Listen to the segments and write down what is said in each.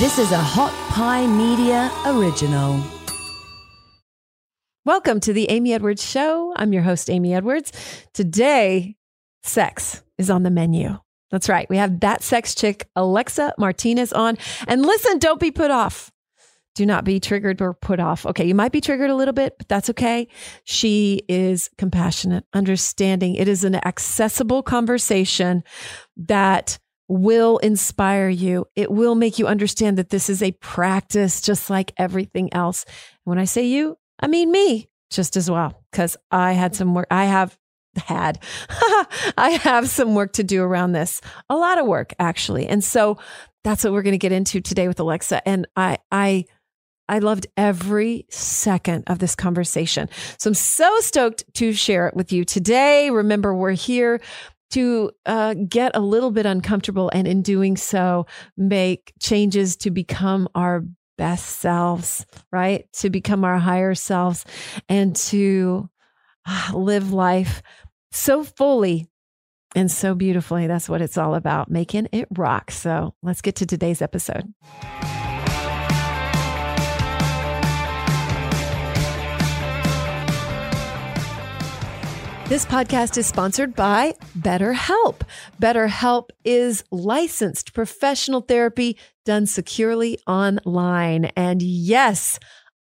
This is a Hot Pie Media original. Welcome to the Amy Edwards Show. I'm your host, Amy Edwards. Today, sex is on the menu. That's right. We have that sex chick, Alexa Martinez, on. And listen, don't be put off. Do not be triggered or put off. Okay, you might be triggered a little bit, but that's okay. She is compassionate, understanding. It is an accessible conversation that will inspire you. It will make you understand that this is a practice just like everything else. When I say you, I mean me just as well, because I had some work. I have had, I have some work to do around this, a lot of work actually. And so that's what we're going to get into today with Alexa. And I, I, I loved every second of this conversation. So I'm so stoked to share it with you today. Remember, we're here to uh, get a little bit uncomfortable and in doing so make changes to become our best selves right? To become our higher selves and to uh, live life so fully and so beautifully. That's what it's all about making it rock. So let's get to today's episode This podcast is sponsored by BetterHelp. BetterHelp is licensed professional therapy done securely online. And yes,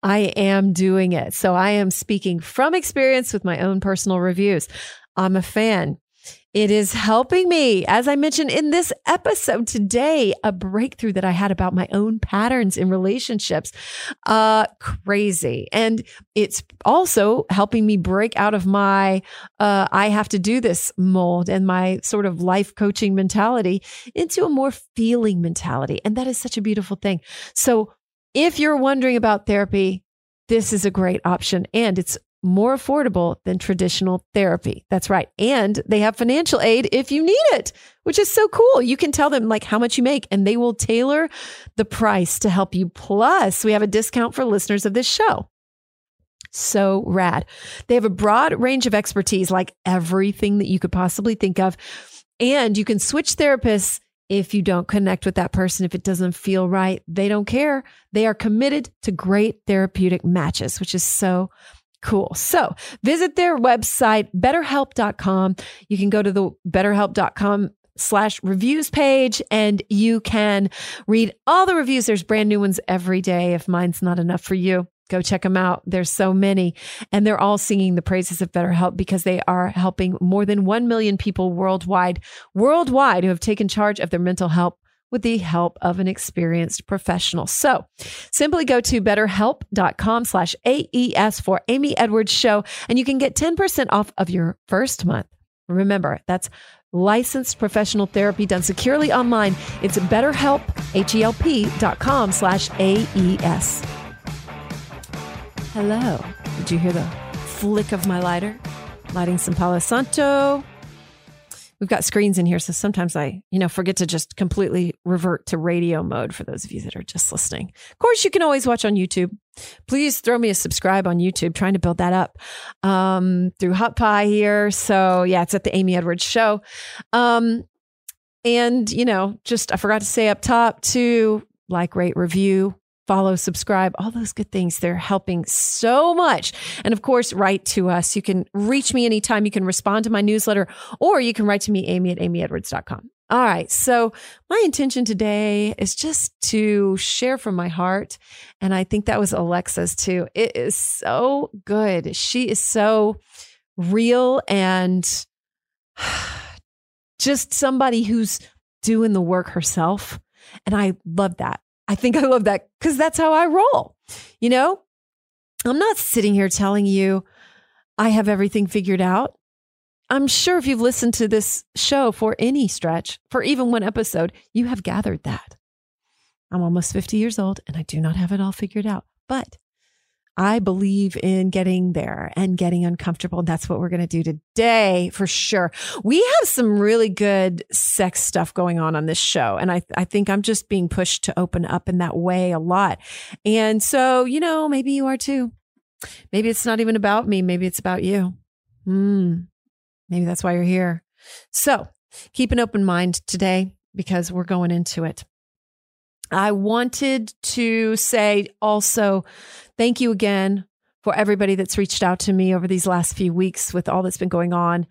I am doing it. So I am speaking from experience with my own personal reviews. I'm a fan. It is helping me, as I mentioned in this episode today, a breakthrough that I had about my own patterns in relationships. Uh, crazy. And it's also helping me break out of my, uh, I have to do this mold and my sort of life coaching mentality into a more feeling mentality. And that is such a beautiful thing. So if you're wondering about therapy, this is a great option and it's more affordable than traditional therapy. That's right. And they have financial aid if you need it, which is so cool. You can tell them like how much you make and they will tailor the price to help you. Plus, we have a discount for listeners of this show. So rad. They have a broad range of expertise, like everything that you could possibly think of. And you can switch therapists if you don't connect with that person, if it doesn't feel right. They don't care. They are committed to great therapeutic matches, which is so Cool. So visit their website, betterhelp.com. You can go to the betterhelp.com slash reviews page and you can read all the reviews. There's brand new ones every day. If mine's not enough for you, go check them out. There's so many and they're all singing the praises of BetterHelp because they are helping more than 1 million people worldwide, worldwide who have taken charge of their mental health with the help of an experienced professional. So simply go to betterhelp.com slash AES for Amy Edwards Show, and you can get 10% off of your first month. Remember, that's licensed professional therapy done securely online. It's betterhelp, H-E-L-P dot com slash AES. Hello. Did you hear the flick of my lighter? Lighting some Palo Santo we've got screens in here. So sometimes I, you know, forget to just completely revert to radio mode for those of you that are just listening. Of course, you can always watch on YouTube. Please throw me a subscribe on YouTube, trying to build that up um, through Hot Pie here. So yeah, it's at the Amy Edwards Show. Um, and, you know, just I forgot to say up top to like, rate, review, follow, subscribe, all those good things. They're helping so much. And of course, write to us. You can reach me anytime. You can respond to my newsletter or you can write to me, amy at amyedwards.com. All right. So my intention today is just to share from my heart. And I think that was Alexa's too. It is so good. She is so real and just somebody who's doing the work herself. And I love that. I think I love that because that's how I roll. You know, I'm not sitting here telling you I have everything figured out. I'm sure if you've listened to this show for any stretch, for even one episode, you have gathered that. I'm almost 50 years old and I do not have it all figured out. But I believe in getting there and getting uncomfortable. And that's what we're going to do today for sure. We have some really good sex stuff going on on this show. And I, I think I'm just being pushed to open up in that way a lot. And so, you know, maybe you are too. Maybe it's not even about me. Maybe it's about you. Hmm. Maybe that's why you're here. So keep an open mind today because we're going into it. I wanted to say also thank you again for everybody that's reached out to me over these last few weeks with all that's been going on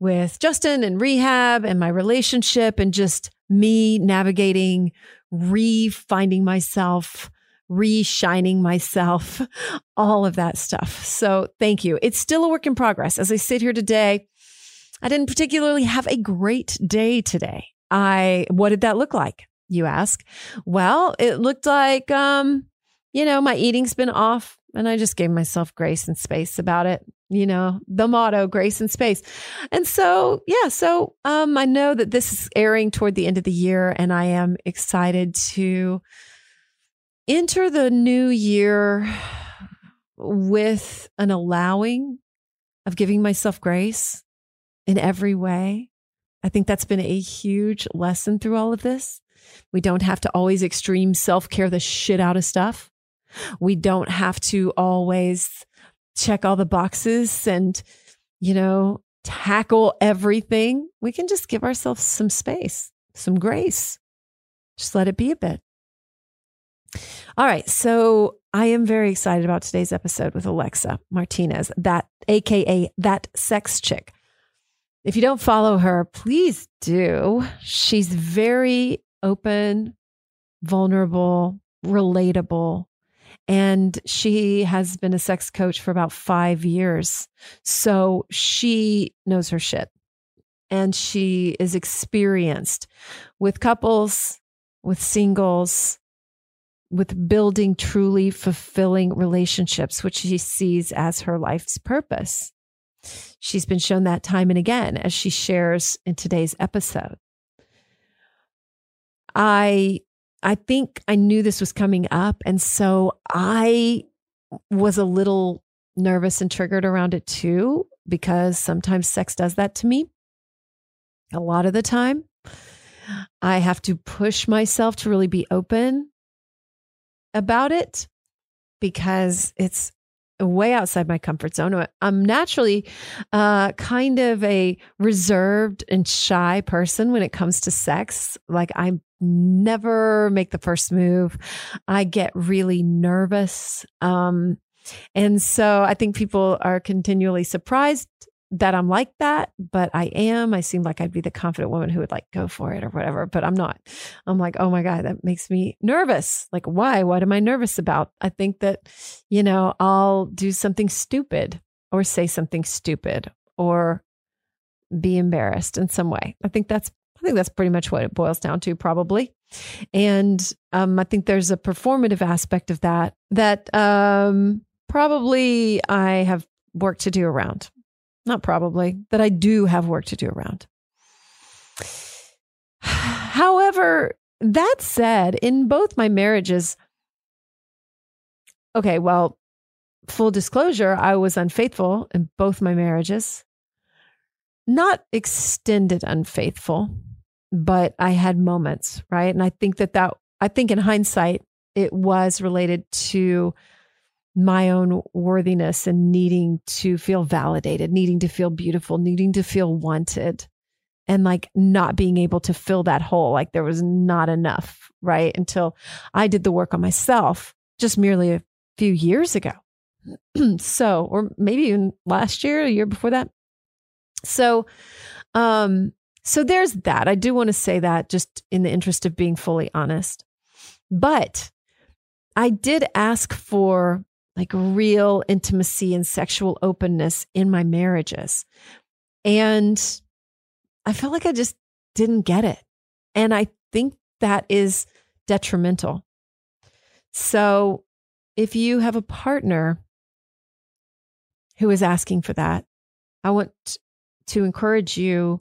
with Justin and rehab and my relationship and just me navigating, re-finding myself, re-shining myself, all of that stuff. So thank you. It's still a work in progress. As I sit here today, I didn't particularly have a great day today. I what did that look like? You ask. Well, it looked like um, you know, my eating's been off and I just gave myself grace and space about it. You know, the motto, grace and space. And so, yeah, so um, I know that this is airing toward the end of the year, and I am excited to enter the new year with an allowing of giving myself grace in every way. I think that's been a huge lesson through all of this. We don't have to always extreme self care the shit out of stuff. We don't have to always check all the boxes and, you know, tackle everything. We can just give ourselves some space, some grace. Just let it be a bit. All right. So I am very excited about today's episode with Alexa Martinez, that AKA that sex chick. If you don't follow her, please do. She's very open, vulnerable, relatable, and she has been a sex coach for about five years. So she knows her shit and she is experienced with couples, with singles, with building truly fulfilling relationships, which she sees as her life's purpose. She's been shown that time and again as she shares in today's episode. I I think I knew this was coming up. And so I was a little nervous and triggered around it too, because sometimes sex does that to me. A lot of the time, I have to push myself to really be open about it because it's way outside my comfort zone. I'm naturally uh, kind of a reserved and shy person when it comes to sex. Like I'm never make the first move. I get really nervous. Um, and so I think people are continually surprised that I'm like that, but I am. I seem like I'd be the confident woman who would like go for it or whatever, but I'm not. I'm like, oh my God, that makes me nervous. Like, why? What am I nervous about? I think that, you know, I'll do something stupid or say something stupid or be embarrassed in some way. I think that's I think that's pretty much what it boils down to, probably. And um, I think there's a performative aspect of that that um, probably I have work to do around. Not probably, that I do have work to do around. However, that said, in both my marriages, okay, well, full disclosure, I was unfaithful in both my marriages. Not extended unfaithful, but I had moments, right? And I think that that, I think in hindsight, it was related to my own worthiness and needing to feel validated, needing to feel beautiful, needing to feel wanted, and like not being able to fill that hole. Like there was not enough, right? Until I did the work on myself just merely a few years ago. so, or maybe even last year, a year before that. So, um, so there's that. I do want to say that just in the interest of being fully honest. But I did ask for like real intimacy and sexual openness in my marriages. And I felt like I just didn't get it. And I think that is detrimental. So if you have a partner who is asking for that, I want to encourage you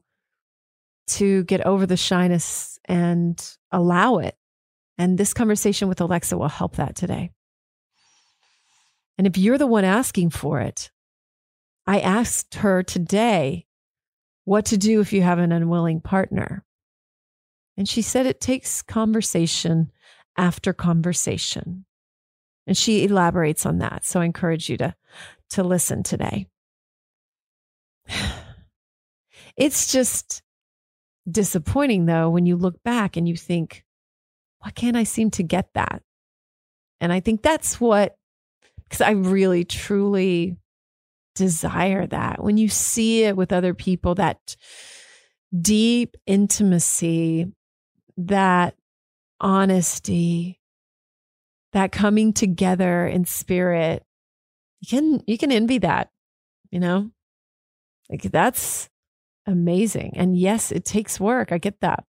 to get over the shyness and allow it. And this conversation with Alexa will help that today. And if you're the one asking for it, I asked her today what to do if you have an unwilling partner. And she said it takes conversation after conversation. And she elaborates on that. So I encourage you to, to listen today. It's just disappointing though when you look back and you think, why can't I seem to get that? And I think that's what, because I really truly desire that. When you see it with other people, that deep intimacy, that honesty, that coming together in spirit, you can you can envy that, you know? Like that's amazing. And yes, it takes work. I get that.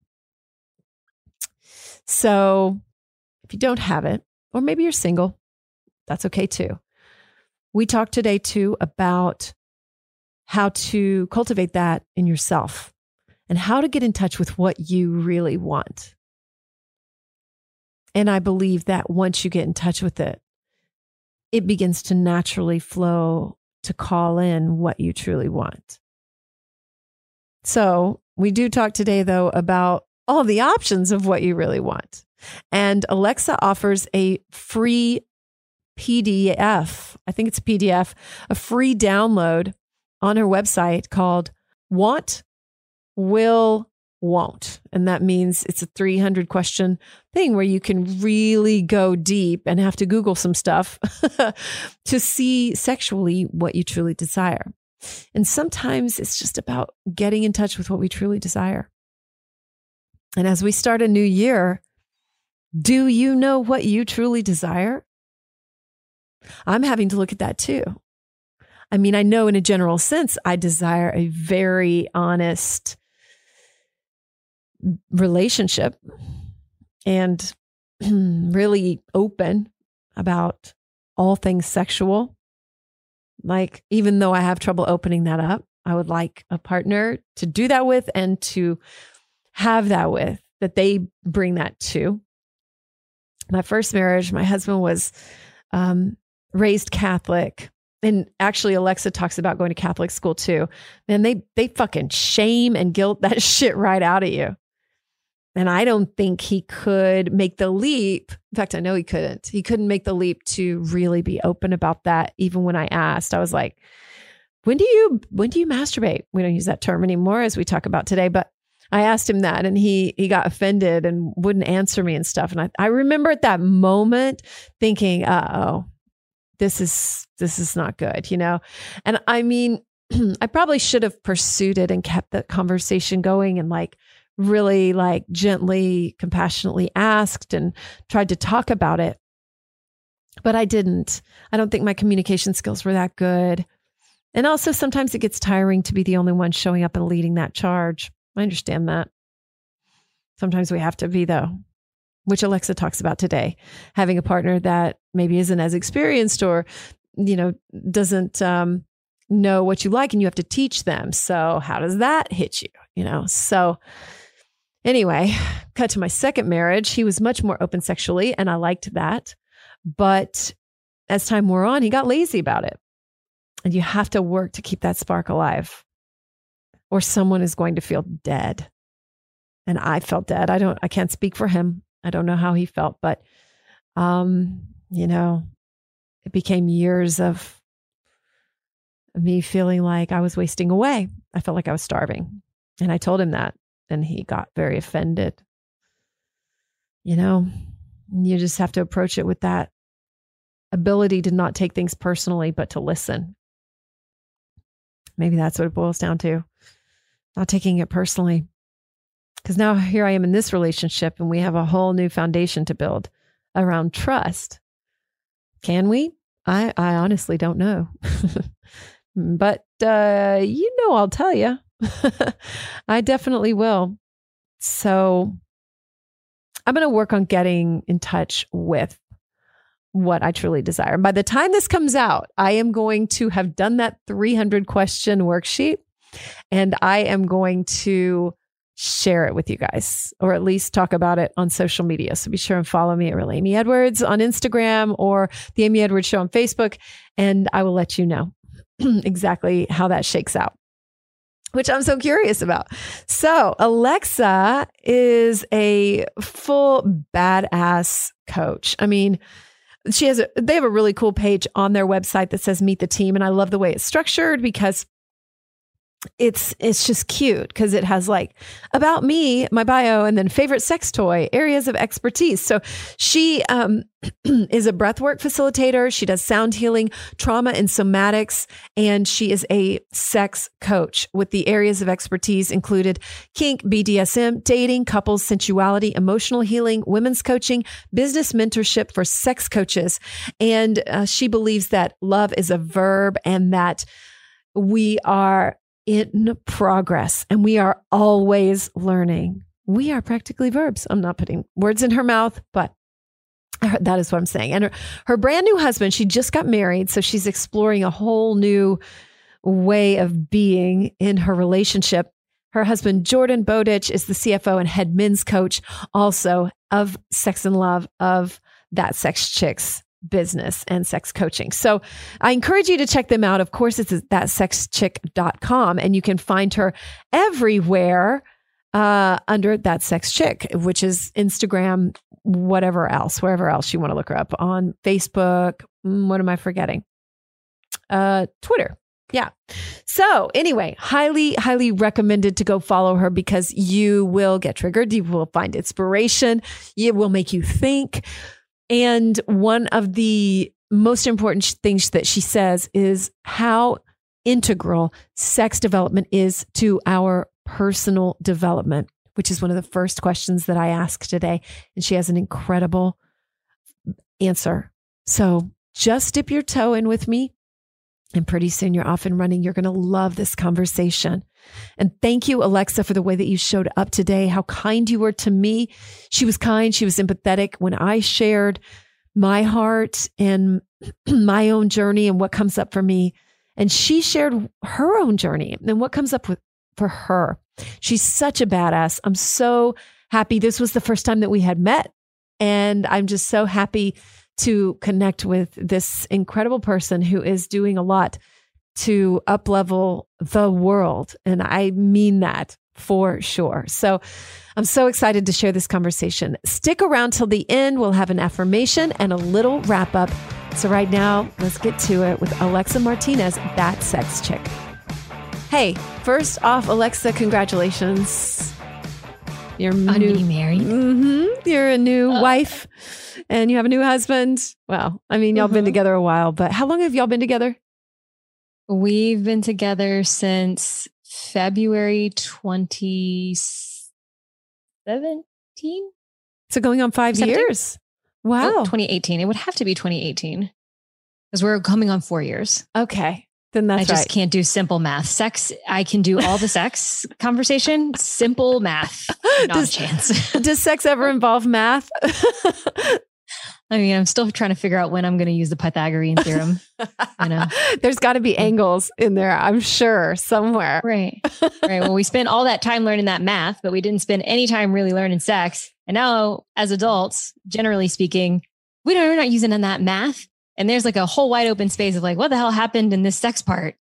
So if you don't have it, or maybe you're single, that's okay too. We talked today too about how to cultivate that in yourself and how to get in touch with what you really want. And I believe that once you get in touch with it, it begins to naturally flow to call in what you truly want. So, we do talk today, though, about all the options of what you really want. And Alexa offers a free PDF, I think it's a PDF, a free download on her website called Want, Will, Won't. And that means it's a 300 question thing where you can really go deep and have to Google some stuff to see sexually what you truly desire. And sometimes it's just about getting in touch with what we truly desire. And as we start a new year, do you know what you truly desire? I'm having to look at that too. I mean, I know in a general sense, I desire a very honest relationship and really open about all things sexual. Like, even though I have trouble opening that up, I would like a partner to do that with and to have that with, that they bring that to. My first marriage, my husband was um, raised Catholic. And actually, Alexa talks about going to Catholic school too. And they they fucking shame and guilt that shit right out of you. And I don't think he could make the leap. In fact, I know he couldn't. He couldn't make the leap to really be open about that. Even when I asked, I was like, when do you when do you masturbate? We don't use that term anymore as we talk about today, but I asked him that and he he got offended and wouldn't answer me and stuff. And I, I remember at that moment thinking, uh oh, this is this is not good, you know? And I mean, I probably should have pursued it and kept the conversation going and like really like gently, compassionately asked and tried to talk about it. But I didn't. I don't think my communication skills were that good. And also sometimes it gets tiring to be the only one showing up and leading that charge. I understand that. Sometimes we have to be, though, which Alexa talks about today. Having a partner that maybe isn't as experienced or, you know, doesn't um, know what you like and you have to teach them. So, how does that hit you? You know, so anyway, cut to my second marriage. He was much more open sexually, and I liked that. But as time wore on, he got lazy about it. And you have to work to keep that spark alive or someone is going to feel dead. And I felt dead. I don't, I can't speak for him. I don't know how he felt, but, um, you know, it became years of me feeling like I was wasting away. I felt like I was starving. And I told him that, and he got very offended. You know, you just have to approach it with that ability to not take things personally, but to listen. Maybe that's what it boils down to not taking it personally. Because now here I am in this relationship and we have a whole new foundation to build around trust. Can we? I, I honestly don't know. but uh, you know, I'll tell you. I definitely will. So I'm going to work on getting in touch with what I truly desire. By the time this comes out, I am going to have done that 300 question worksheet and I am going to share it with you guys, or at least talk about it on social media. So be sure and follow me at Real Amy Edwards on Instagram or the Amy Edwards Show on Facebook, and I will let you know exactly how that shakes out. Which I'm so curious about. So, Alexa is a full badass coach. I mean, she has a, they have a really cool page on their website that says meet the team and I love the way it's structured because it's it's just cute because it has like about me, my bio, and then favorite sex toy, areas of expertise. So she um, is a breathwork facilitator. She does sound healing, trauma and somatics, and she is a sex coach with the areas of expertise included kink, BDSM, dating, couples, sensuality, emotional healing, women's coaching, business mentorship for sex coaches, and uh, she believes that love is a verb and that we are in progress and we are always learning. We are practically verbs. I'm not putting words in her mouth, but that is what I'm saying. And her, her brand new husband, she just got married. So she's exploring a whole new way of being in her relationship. Her husband, Jordan Bowditch, is the CFO and head men's coach also of Sex and Love of That Sex Chicks business and sex coaching. So I encourage you to check them out. Of course, it's thatsexchick.com and you can find her everywhere uh, under that sex chick, which is Instagram, whatever else, wherever else you want to look her up on Facebook. Mm, what am I forgetting? Uh, Twitter. Yeah. So, anyway, highly, highly recommended to go follow her because you will get triggered. You will find inspiration. It will make you think. And one of the most important things that she says is how integral sex development is to our personal development, which is one of the first questions that I ask today. And she has an incredible answer. So just dip your toe in with me. And pretty soon you're off and running. You're going to love this conversation. And thank you, Alexa, for the way that you showed up today, how kind you were to me. She was kind, she was empathetic when I shared my heart and my own journey and what comes up for me. And she shared her own journey and what comes up with for her. She's such a badass. I'm so happy. This was the first time that we had met. And I'm just so happy to connect with this incredible person who is doing a lot to uplevel the world. And I mean that for sure. So I'm so excited to share this conversation. Stick around till the end. We'll have an affirmation and a little wrap up. So, right now, let's get to it with Alexa Martinez, that sex chick. Hey, first off, Alexa, congratulations. You're new, married. Mm-hmm, you're a new uh, wife and you have a new husband. Well, I mean, y'all mm-hmm. been together a while, but how long have y'all been together? We've been together since February 2017. So going on five 17? years. Wow. Oh, 2018. It would have to be 2018 because we're coming on four years. Okay. Then that's I just right. can't do simple math. Sex, I can do all the sex conversation. Simple math, not does, a chance. does sex ever involve math? I mean, I'm still trying to figure out when I'm going to use the Pythagorean theorem. You know, there's got to be angles in there, I'm sure, somewhere. Right. Right. Well, we spent all that time learning that math, but we didn't spend any time really learning sex. And now, as adults, generally speaking, we don't, we're not using that math. And there's like a whole wide open space of like, what the hell happened in this sex part?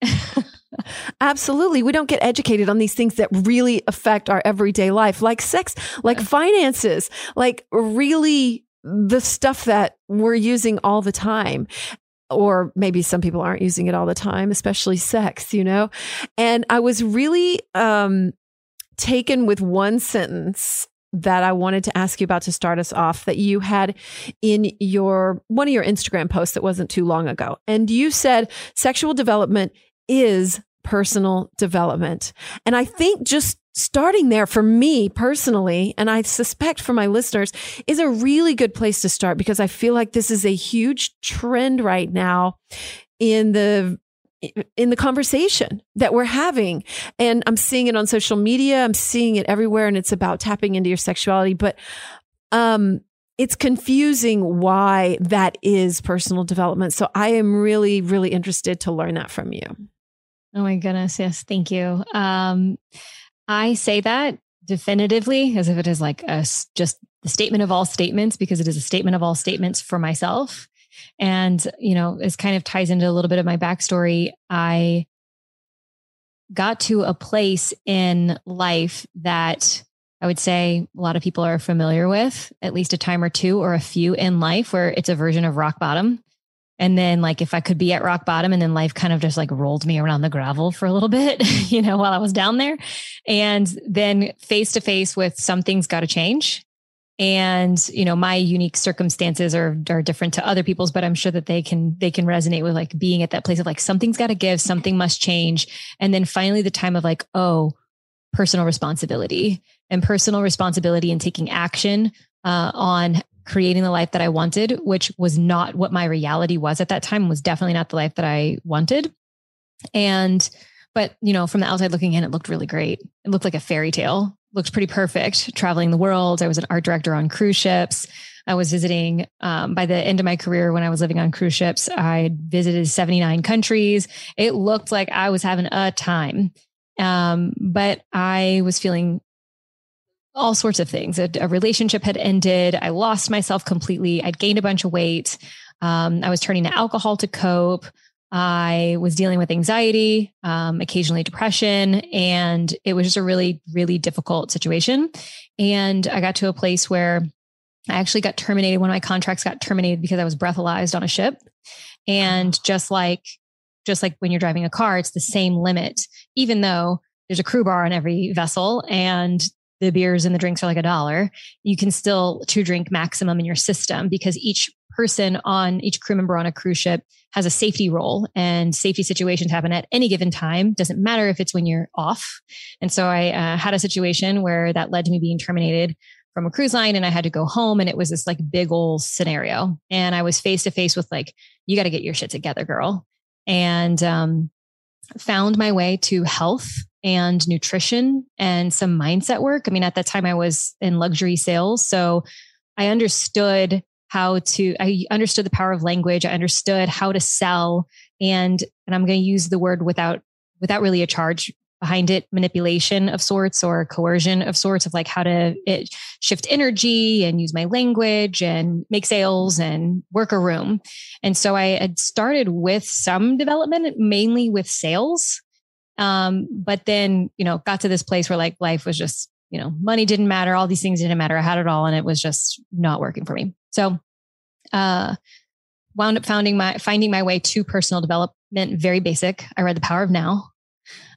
Absolutely. We don't get educated on these things that really affect our everyday life, like sex, like finances, like really the stuff that we're using all the time or maybe some people aren't using it all the time especially sex you know and i was really um taken with one sentence that I wanted to ask you about to start us off that you had in your one of your Instagram posts that wasn't too long ago. And you said sexual development is personal development. And I think just starting there for me personally, and I suspect for my listeners, is a really good place to start because I feel like this is a huge trend right now in the in the conversation that we're having and i'm seeing it on social media i'm seeing it everywhere and it's about tapping into your sexuality but um it's confusing why that is personal development so i am really really interested to learn that from you Oh my goodness. Yes. Thank you. Um, I say that definitively as if it is like a, just the statement of all statements because it is a statement of all statements for myself. And, you know, this kind of ties into a little bit of my backstory. I got to a place in life that I would say a lot of people are familiar with, at least a time or two or a few in life where it's a version of rock bottom And then like if I could be at rock bottom and then life kind of just like rolled me around the gravel for a little bit, you know, while I was down there. And then face to face with something's got to change. And, you know, my unique circumstances are are different to other people's, but I'm sure that they can they can resonate with like being at that place of like something's got to give, something must change. And then finally the time of like, oh, personal responsibility and personal responsibility and taking action uh, on creating the life that I wanted, which was not what my reality was at that time, was definitely not the life that I wanted. And, but, you know, from the outside looking in, it looked really great. It looked like a fairy tale, looked pretty perfect, traveling the world. I was an art director on cruise ships. I was visiting um, by the end of my career when I was living on cruise ships. I visited 79 countries. It looked like I was having a time. Um, but I was feeling all sorts of things. A, a, relationship had ended. I lost myself completely. I'd gained a bunch of weight. Um, I was turning to alcohol to cope. I was dealing with anxiety, um, occasionally depression, and it was just a really, really difficult situation. And I got to a place where I actually got terminated. One of my contracts got terminated because I was breathalyzed on a ship. And just like, just like when you're driving a car, it's the same limit, even though there's a crew bar on every vessel and the beers and the drinks are like a dollar, you can still two drink maximum in your system because each person on each crew member on a cruise ship has a safety role and safety situations happen at any given time. Doesn't matter if it's when you're off. And so I uh, had a situation where that led to me being terminated from a cruise line and I had to go home and it was this like big old scenario. And I was face to face with like, you got to get your shit together, girl. And, um, found my way to health and nutrition and some mindset work. I mean, at that time I was in luxury sales. So I understood how to, I understood the power of language. I understood how to sell and, and I'm going to use the word without, without really a charge behind it, manipulation of sorts or coercion of sorts of like how to it, shift energy and use my language and make sales and work a room. And so I had started with some development, mainly with sales. Um, but then, you know, got to this place where like life was just, you know, money didn't matter. All these things didn't matter. I had it all and it was just not working for me. So, uh, wound up finding my, finding my way to personal development, very basic. I read The Power of Now.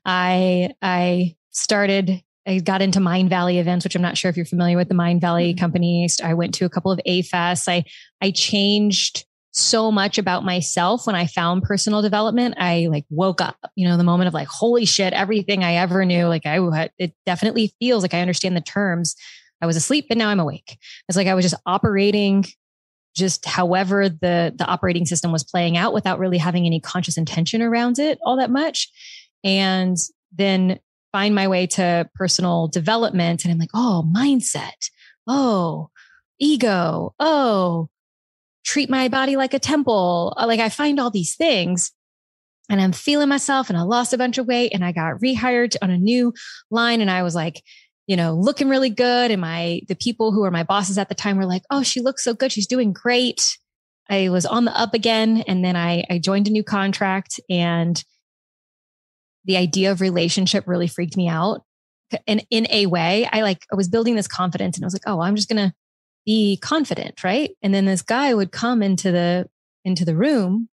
I, I started I got into Mindvalley events, which I'm not sure if you're familiar with the Mindvalley mm-hmm. companies. I went to a couple of A-Fests. I I changed so much about myself when I found personal development. I like woke up, you know, the moment of like, holy shit, everything I ever knew. Like I, it definitely feels like I understand the terms. I was asleep, but now I'm awake. It's like I was just operating just however the the operating system was playing out without really having any conscious intention around it all that much and then find my way to personal development and i'm like oh mindset oh ego oh treat my body like a temple. Uh, like I find all these things and I'm feeling myself and I lost a bunch of weight and I got rehired on a new line. And I was like, you know, looking really good. And my, the people who were my bosses at the time were like, Oh, she looks so good. She's doing great. I was on the up again. And then I, I joined a new contract and the idea of relationship really freaked me out. And in a way, I like, I was building this confidence and I was like, Oh, I'm just going to be confident, right? And then this guy would come into the into the room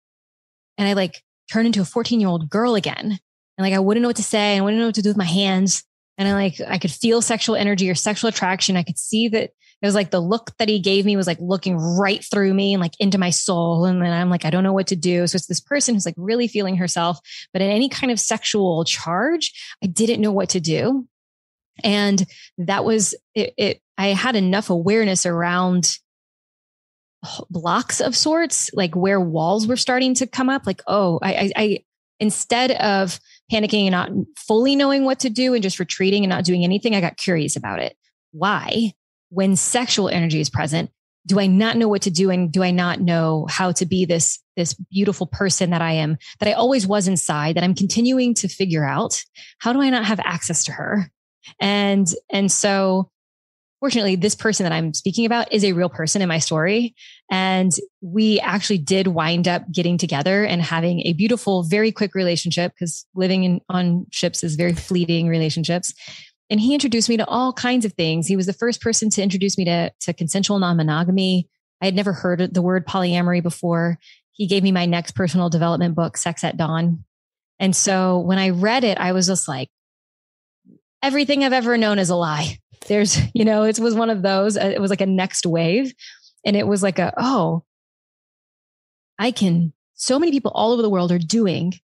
and I like turn into a 14 year old girl again. And like I wouldn't know what to say. I wouldn't know what to do with my hands. And I like I could feel sexual energy or sexual attraction. I could see that it was like the look that he gave me was like looking right through me and like into my soul. And then I'm like, I don't know what to do. So it's this person who's like really feeling herself, but in any kind of sexual charge, I didn't know what to do. And that was it, it I had enough awareness around blocks of sorts, like where walls were starting to come up. Like, oh, I, I, I instead of panicking and not fully knowing what to do and just retreating and not doing anything, I got curious about it. Why? When sexual energy is present, do I not know what to do? And do I not know how to be this, this beautiful person that I am, that I always was inside, that I'm continuing to figure out? How do I not have access to her? And, and so fortunately, this person that I'm speaking about is a real person in my story. And we actually did wind up getting together and having a beautiful, very quick relationship because living in, on ships is very fleeting relationships. And he introduced me to all kinds of things. He was the first person to introduce me to, to consensual non monogamy. I had never heard the word polyamory before. he gave me my next personal development book, Sex at Dawn. And so when I read it, I was just like, everything I've ever known is a lie. There's, you know, it was one of those, uh, it was like a next wave. And it was like a, oh, I can, so many people all over the world are doing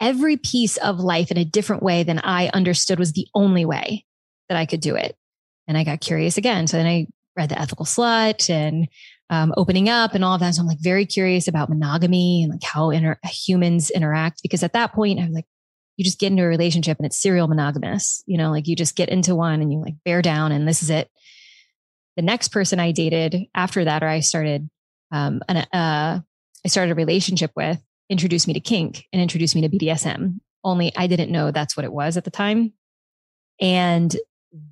every piece of life in a different way than I understood was the only way that I could do it. And I got curious again. So then I read The Ethical Slut and um, opening up and all of that. So I'm like very curious about monogamy and like how inter- humans interact because at that point I was like, you just get into a relationship and it's serial monogamous, you know, like you just get into one and you like bear down and this is it. The next person I dated after that, or I started, um, an, uh, I started a relationship with, introduced me to kink and introduced me to BDSM. Only I didn't know that's what it was at the time. And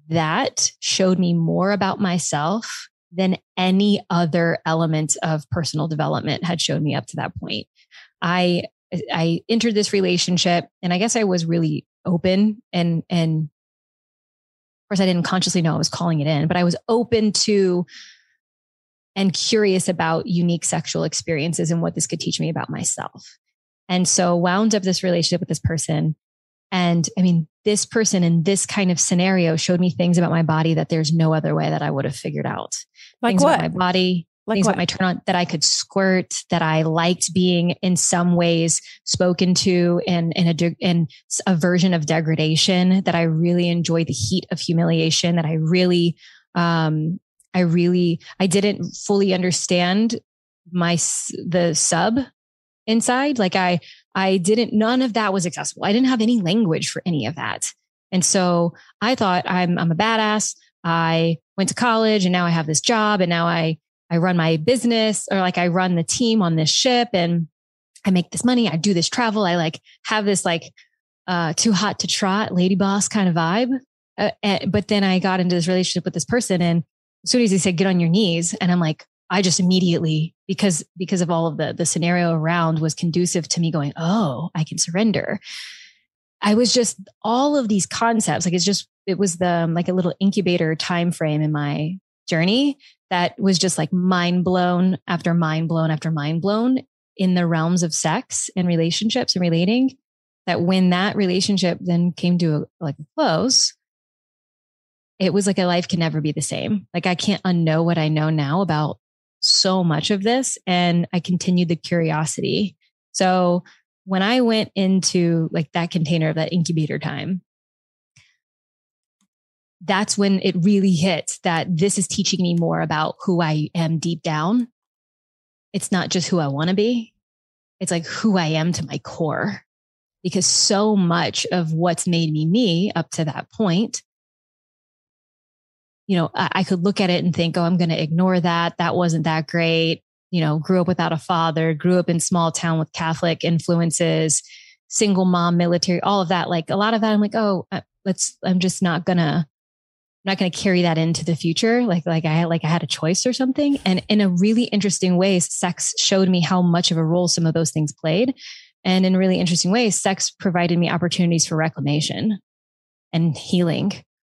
that showed me more about myself than any other element of personal development had shown me up to that point. I I entered this relationship and I guess I was really open and and of course I didn't consciously know I was calling it in, but I was open to and curious about unique sexual experiences and what this could teach me about myself. And so wound up this relationship with this person and I mean, this person in this kind of scenario showed me things about my body that there's no other way that I would have figured out. Like things what? about my body, Like things what? my turn on that I could squirt, that I liked being in some ways spoken to in, in a, de- in a version of degradation that I really enjoyed the heat of humiliation that I really, um, I really, I didn't fully understand my, the sub inside. Like I, I didn't, none of that was accessible. I didn't have any language for any of that. And so I thought I'm, I'm a badass. I went to college and now I have this job and now I, I run my business or like I run the team on this ship and I make this money. I do this travel. I like have this like, uh, too hot to trot lady boss kind of vibe. Uh, eh, but then I got into this relationship with this person and as soon as he said, get on your knees. And I'm like, I just immediately, because, because of all of the, the scenario around was conducive to me going, Oh, I can surrender. I was just all of these concepts. Like it's just, it was the, um, like a little incubator time frame in my journey that was just like mind blown after mind blown after mind blown in the realms of sex and relationships and relating that when that relationship then came to a, like a close, it was like a life can never be the same. Like I can't unknow what I know now about so much of this. And I continued the curiosity. So when I went into like that container of that incubator time, that's when it really hits that this is teaching me more about who I am deep down. It's not just who I want to be. It's like who I am to my core because so much of what's made me me up to that point you know, I, I could look at it and think, oh, I'm going to ignore that. That wasn't that great. You know, grew up without a father, grew up in small town with Catholic influences, single mom, military, all of that. Like a lot of that, I'm like, oh, let's, I'm just not gonna, I'm not going to carry that into the future. Like, like I, like I had a choice or something. And in a really interesting way, sex showed me how much of a role some of those things played. And in really interesting ways, sex provided me opportunities for reclamation and healing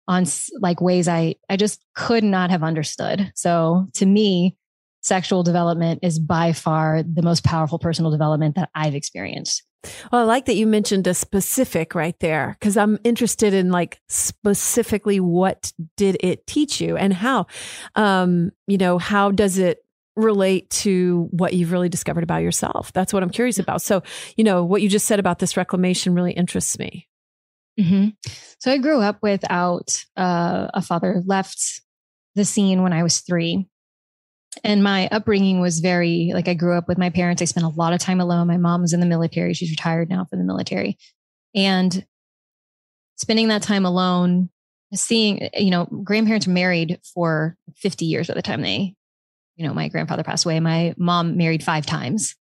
on like ways I, I just could not have understood. So to me, sexual development is by far the most powerful personal development that I've experienced. Well, I like that you mentioned a specific right there because I'm interested in like specifically what did it teach you and how, um, you know, how does it relate to what you've really discovered about yourself? That's what I'm curious about. So, you know, what you just said about this reclamation really interests me. Mm-hmm. So I grew up without uh, a father, left the scene when I was three. And my upbringing was very like I grew up with my parents. I spent a lot of time alone. My mom was in the military. She's retired now from the military. And spending that time alone, seeing, you know, grandparents married for 50 years by the time they, you know, my grandfather passed away. My mom married five times.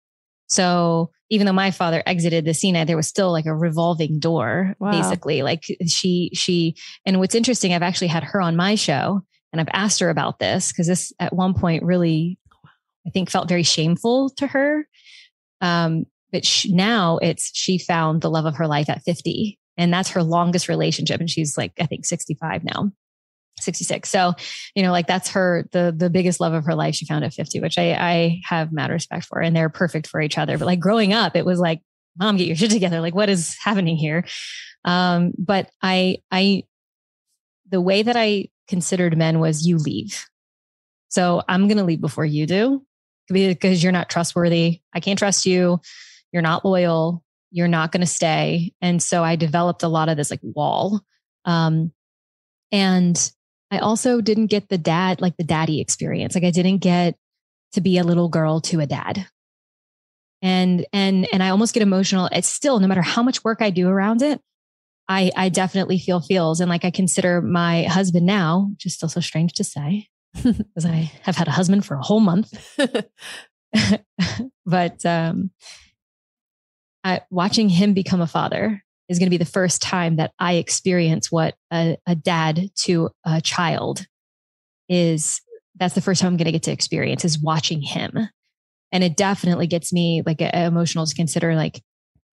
So even though my father exited the scene, there was still like a revolving door, Wow. basically. Like she, she, and what's interesting, I've actually had her on my show and I've asked her about this because this at one point really, I think felt very shameful to her. Um, but sh now it's, she found the love of her life at 50 and that's her longest relationship. And she's like, I think 65 now. 66. So, you know, like that's her the the biggest love of her life she found at 50, which I I have mad respect for and they're perfect for each other. But like growing up, it was like, mom, get your shit together. Like what is happening here? Um, but I I the way that I considered men was you leave. So I'm gonna leave before you do because you're not trustworthy. I can't trust you. You're not loyal. You're not going to stay. And so I developed a lot of this like wall. Um, and I also didn't get the dad, like the daddy experience. Like I didn't get to be a little girl to a dad. And, and, and I almost get emotional. It's still, no matter how much work I do around it, I, I definitely feel feels. And like I consider my husband now, which is still so strange to say, because I have had a husband for a whole month. but um, I, watching him become a father is going to be the first time that I experience what a, a dad to a child is. That's the first time I'm going to get to experience is watching him. And it definitely gets me like emotional to consider like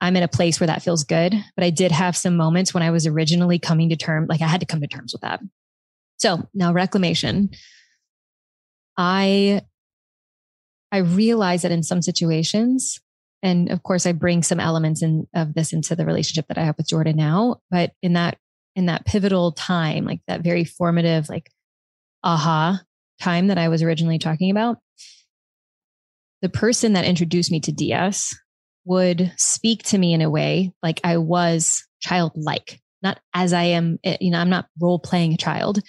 I'm in a place where that feels good. But I did have some moments when I was originally coming to terms, like I had to come to terms with that. So now reclamation. I I realize that in some situations, and of course I bring some elements in, of this into the relationship that I have with Jordan now, but in that in that pivotal time, like that very formative, like aha time that I was originally talking about, the person that introduced me to DS would speak to me in a way like I was childlike, not as I am, eh, you know, I'm not role playing a child,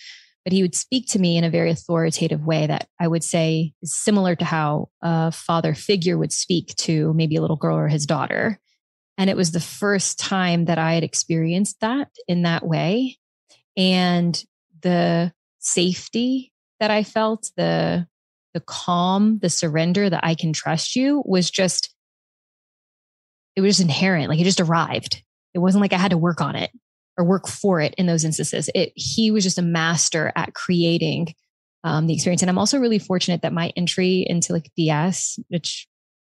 but he would speak to me in a very authoritative way that I would say is similar to how a father figure would speak to maybe a little girl or his daughter. And it was the first time that I had experienced that in that way. And the safety that I felt, the the calm, the surrender that I can trust you was just it was just inherent. Like it just arrived. It wasn't like I had to work on it or work for it in those instances. It, he was just a master at creating um, the experience. And I'm also really fortunate that my entry into like DS, which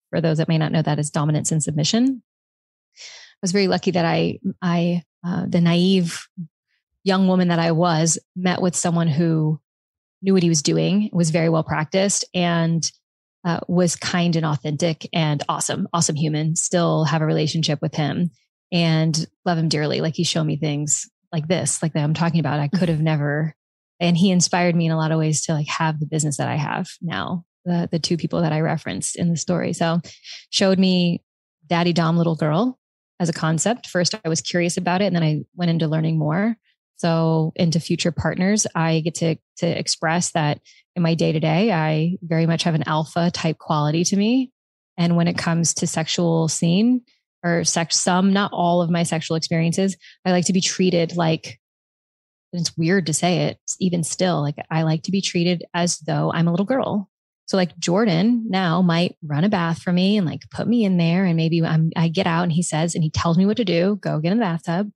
for those that may not know that is dominance and submission, I was very lucky that I, I, uh, the naive young woman that I was, met with someone who knew what he was doing, was very well practiced, and uh, was kind and authentic and awesome, awesome human. Still have a relationship with him and love him dearly. Like he showed me things like this, like that I'm talking about. I could have never, and he inspired me in a lot of ways to like have the business that I have now. The the two people that I referenced in the story. So showed me Daddy Dom Little Girl as a concept. First, I was curious about it, and then I went into learning more. So into future partners, I get to to express that in my day to day, I very much have an alpha type quality to me. And when it comes to sexual scene, or sex, some, not all of my sexual experiences, I like to be treated like, it's weird to say it even still, like I like to be treated as though I'm a little girl. So like Jordan now might run a bath for me and like put me in there. And maybe I'm, I get out and he says, and he tells me what to do, go get in the bathtub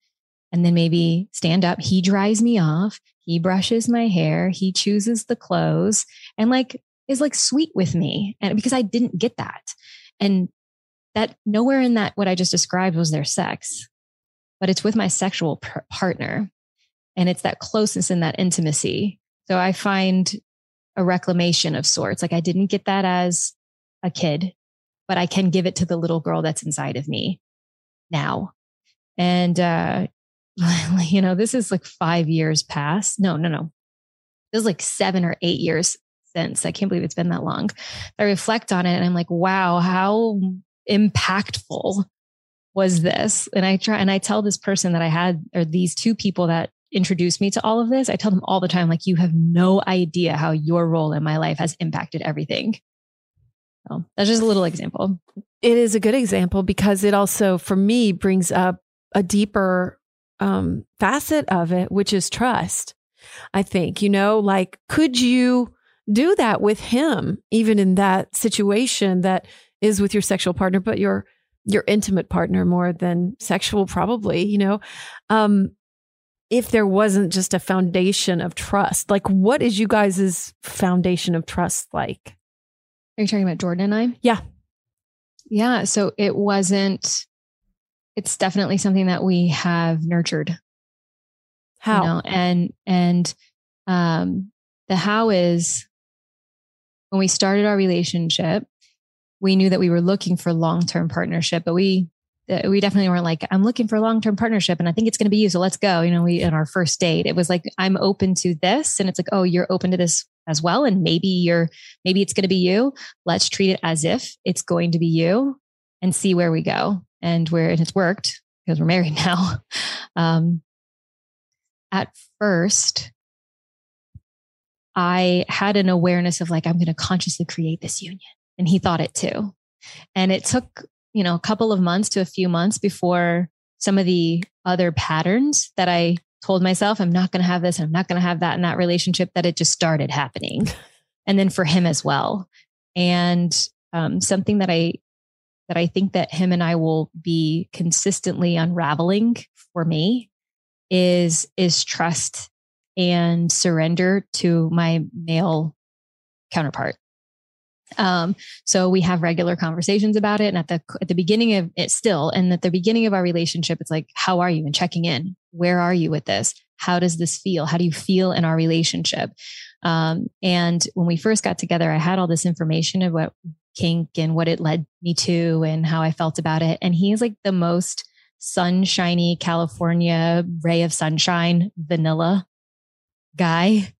and then maybe stand up. He dries me off. He brushes my hair. He chooses the clothes and like is like sweet with me. And because I didn't get that. And that nowhere in that what I just described was their sex, but it's with my sexual p- partner. And it's that closeness and that intimacy. So I find a reclamation of sorts. Like I didn't get that as a kid, but I can give it to the little girl that's inside of me now. And, uh, you know, this is like five years past. No, no, no. This is like seven or eight years since. I can't believe it's been that long. I reflect on it and I'm like, wow, how impactful was this? And I try and I tell this person that I had, or these two people that introduced me to all of this, I tell them all the time, like, you have no idea how your role in my life has impacted everything. So that's just a little example. It is a good example because it also, for me, brings up a deeper um, facet of it, which is trust. I think, you know, like, could you do that with him, even in that situation that is with your sexual partner, but your your intimate partner more than sexual, probably, you know. Um, if there wasn't just a foundation of trust, like what is you guys' foundation of trust like? Are you talking about Jordan and I? Yeah. Yeah. So it wasn't, it's definitely something that we have nurtured. How? You know, and, and, Um, the how is when we started our relationship, we knew that we were looking for long term partnership, but we we definitely weren't like i'm looking for a long-term partnership and i think it's going to be you so let's go you know we in our first date it was like i'm open to this and it's like oh you're open to this as well and maybe you're maybe it's going to be you let's treat it as if it's going to be you and see where we go and where and it's worked because we're married now um at first I had an awareness of like, I'm going to consciously create this union. And he thought it too. And it took, you know, a couple of months to a few months before some of the other patterns that I told myself, I'm not going to have this, I'm not going to have that in that relationship, that it just started happening. and then for him as well. And um, something that I, that I think that him and I will be consistently unraveling for me is, is trust and surrender to my male counterpart. Um, so we have regular conversations about it. And at the at the beginning of it still, and at the beginning of our relationship, it's like, how are you? And checking in. Where are you with this? How does this feel? How do you feel in our relationship? Um, and when we first got together, I had all this information of what kink and what it led me to and how I felt about it. And he's like the most sunshiny California ray of sunshine, vanilla guy.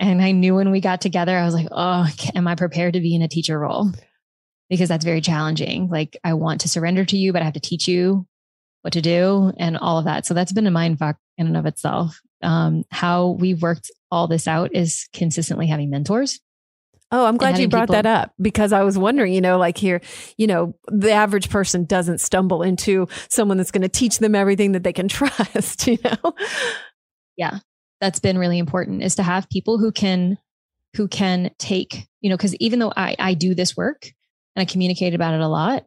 And I knew when we got together, I was like, oh, am I prepared to be in a teacher role? Because that's very challenging. Like, I want to surrender to you, but I have to teach you what to do and all of that. So that's been a mind fuck in and of itself. Um, how we've worked all this out is consistently having mentors. Oh, I'm glad you brought people- that up because I was wondering, you know, like here, you know, the average person doesn't stumble into someone that's going to teach them everything that they can trust, you know? Yeah that's been really important is to have people who can who can take you know because even though I, I do this work and i communicate about it a lot